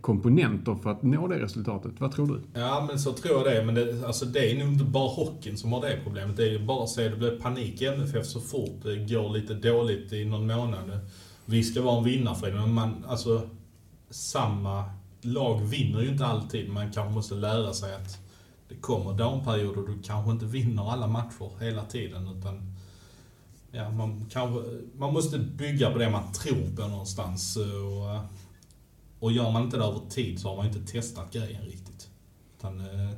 komponenter för att nå det resultatet. Vad tror du? Ja, men så tror jag det. Men det, alltså, det är nog inte bara hockeyn som har det problemet. Det är ju bara att se, det blir panik i MFF så fort det går lite dåligt i någon månad. Vi ska vara en vinnarförening, men man, alltså, samma lag vinner ju inte alltid. Man kanske måste lära sig att det kommer downperioder och du kanske inte vinner alla matcher hela tiden. Utan, ja, man, kanske, man måste bygga på det man tror på någonstans. Och, och gör man inte det över tid så har man inte testat grejen riktigt. Utan, eh,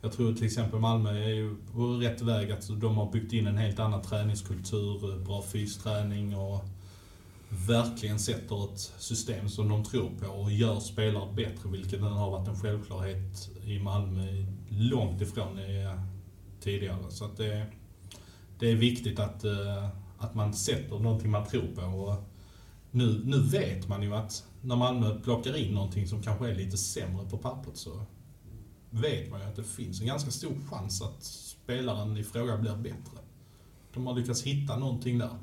jag tror till exempel Malmö är ju på rätt väg. Att de har byggt in en helt annan träningskultur, bra fysträning och verkligen sätter ett system som de tror på och gör spelare bättre, vilket den har varit en självklarhet i Malmö långt ifrån eh, tidigare. Så att det, det är viktigt att, eh, att man sätter någonting man tror på. Och nu, nu vet man ju att när Malmö plockar in någonting som kanske är lite sämre på pappret så vet man ju att det finns en ganska stor chans att spelaren i fråga blir bättre. De har lyckats hitta någonting där.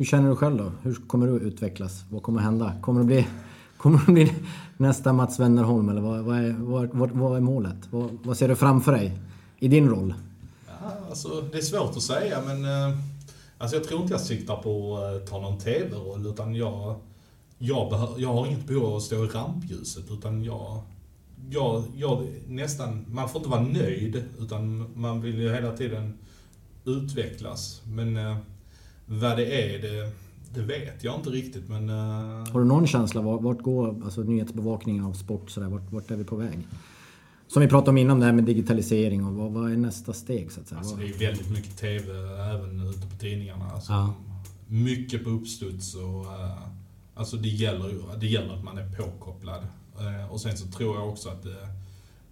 Hur känner du själv då? Hur kommer du utvecklas? Vad kommer hända? Kommer det bli, kommer det bli nästa Mats Wennerholm eller vad, vad, är, vad, vad är målet? Vad, vad, ser du framför dig i din roll? Ja, alltså, det är svårt att säga men eh, alltså, jag tror inte jag siktar på att ta någon TV-roll utan jag, jag, behör, jag har inget behov av att stå i rampljuset utan jag, jag, jag nästan, man får inte vara nöjd utan man vill ju hela tiden utvecklas. Men eh, vad det är, det, det vet jag inte riktigt men... Uh... Har du någon känsla, vart går alltså, nyhetsbevakningen av sport sådär, vart, vart är vi på väg? Som vi pratade om innan det här med digitalisering och vad, vad är nästa steg så att säga? Alltså, det är väldigt mycket TV även ute på tidningarna. Alltså, ja. Mycket på uppstuds och... Uh, alltså det gäller, det gäller att man är påkopplad. Uh, och sen så tror jag också att uh,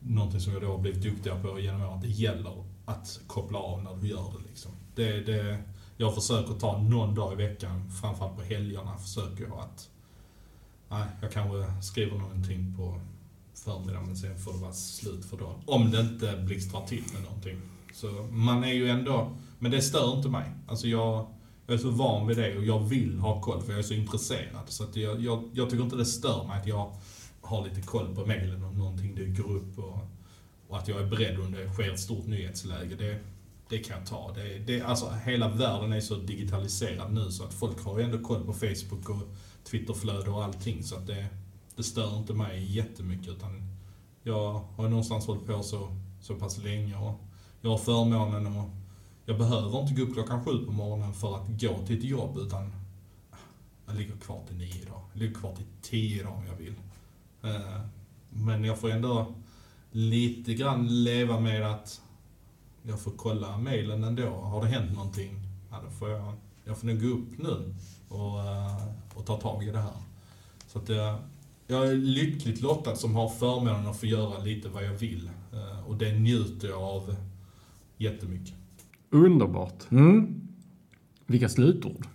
någonting som jag då har blivit duktigare på genom åren, det gäller att koppla av när du gör det liksom. Det, det, jag försöker ta någon dag i veckan, framförallt på helgerna, försöker jag att... Nej, jag kanske skriver någonting på förmiddagen men sen får det vara slut för dagen. Om det inte blixtrar till med någonting. Så man är ju ändå... Men det stör inte mig. Alltså jag, jag är så van vid det och jag vill ha koll för jag är så intresserad. Så att jag, jag, jag tycker inte det stör mig att jag har lite koll på mejlen om någonting dyker upp och, och att jag är beredd om det sker ett stort nyhetsläge. Det, det kan jag ta. Det, det, alltså, hela världen är så digitaliserad nu så att folk har ju ändå koll på Facebook och Twitterflöde och allting. Så att det, det stör inte mig jättemycket. Utan jag har någonstans hållit på så, så pass länge och jag har förmånen och jag behöver inte gå upp klockan sju på morgonen för att gå till ett jobb utan jag ligger kvar till nio idag. Jag ligger kvar till tio idag om jag vill. Eh, men jag får ändå lite grann leva med att jag får kolla mejlen ändå. Har det hänt någonting? Ja, då får jag, jag får nog gå upp nu och, eh, och ta tag i det här. Så att jag, jag är lyckligt lottad som har förmånen att få göra lite vad jag vill. Eh, och det njuter jag av jättemycket. Underbart. Mm. Vilka slutord.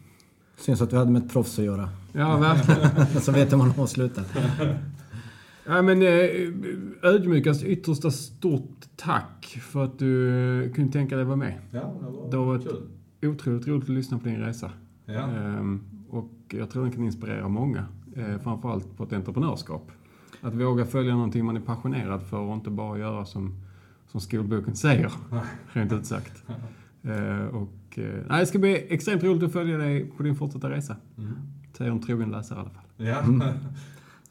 Syns att du hade med ett proffs att göra. Ja, verkligen. Så vet hur man avslutar. Ja, men eh, ödmjukast yttersta stort tack för att du eh, kunde tänka dig vara med. Ja, det var, det varit kul. otroligt roligt att lyssna på din resa. Ja. Ehm, och jag tror den kan inspirera många. Eh, framförallt på ett entreprenörskap. Att våga följa någonting man är passionerad för och inte bara göra som, som skolboken säger. rent ut sagt. och, nej, det ska bli extremt roligt att följa dig på din fortsatta resa. Mm. Säger en trogen läsare i alla fall. Ja.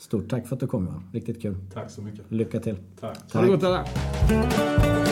Stort tack för att du kom Johan. Riktigt kul. Tack så mycket. Lycka till. Tack. tack. Ha det gott alla.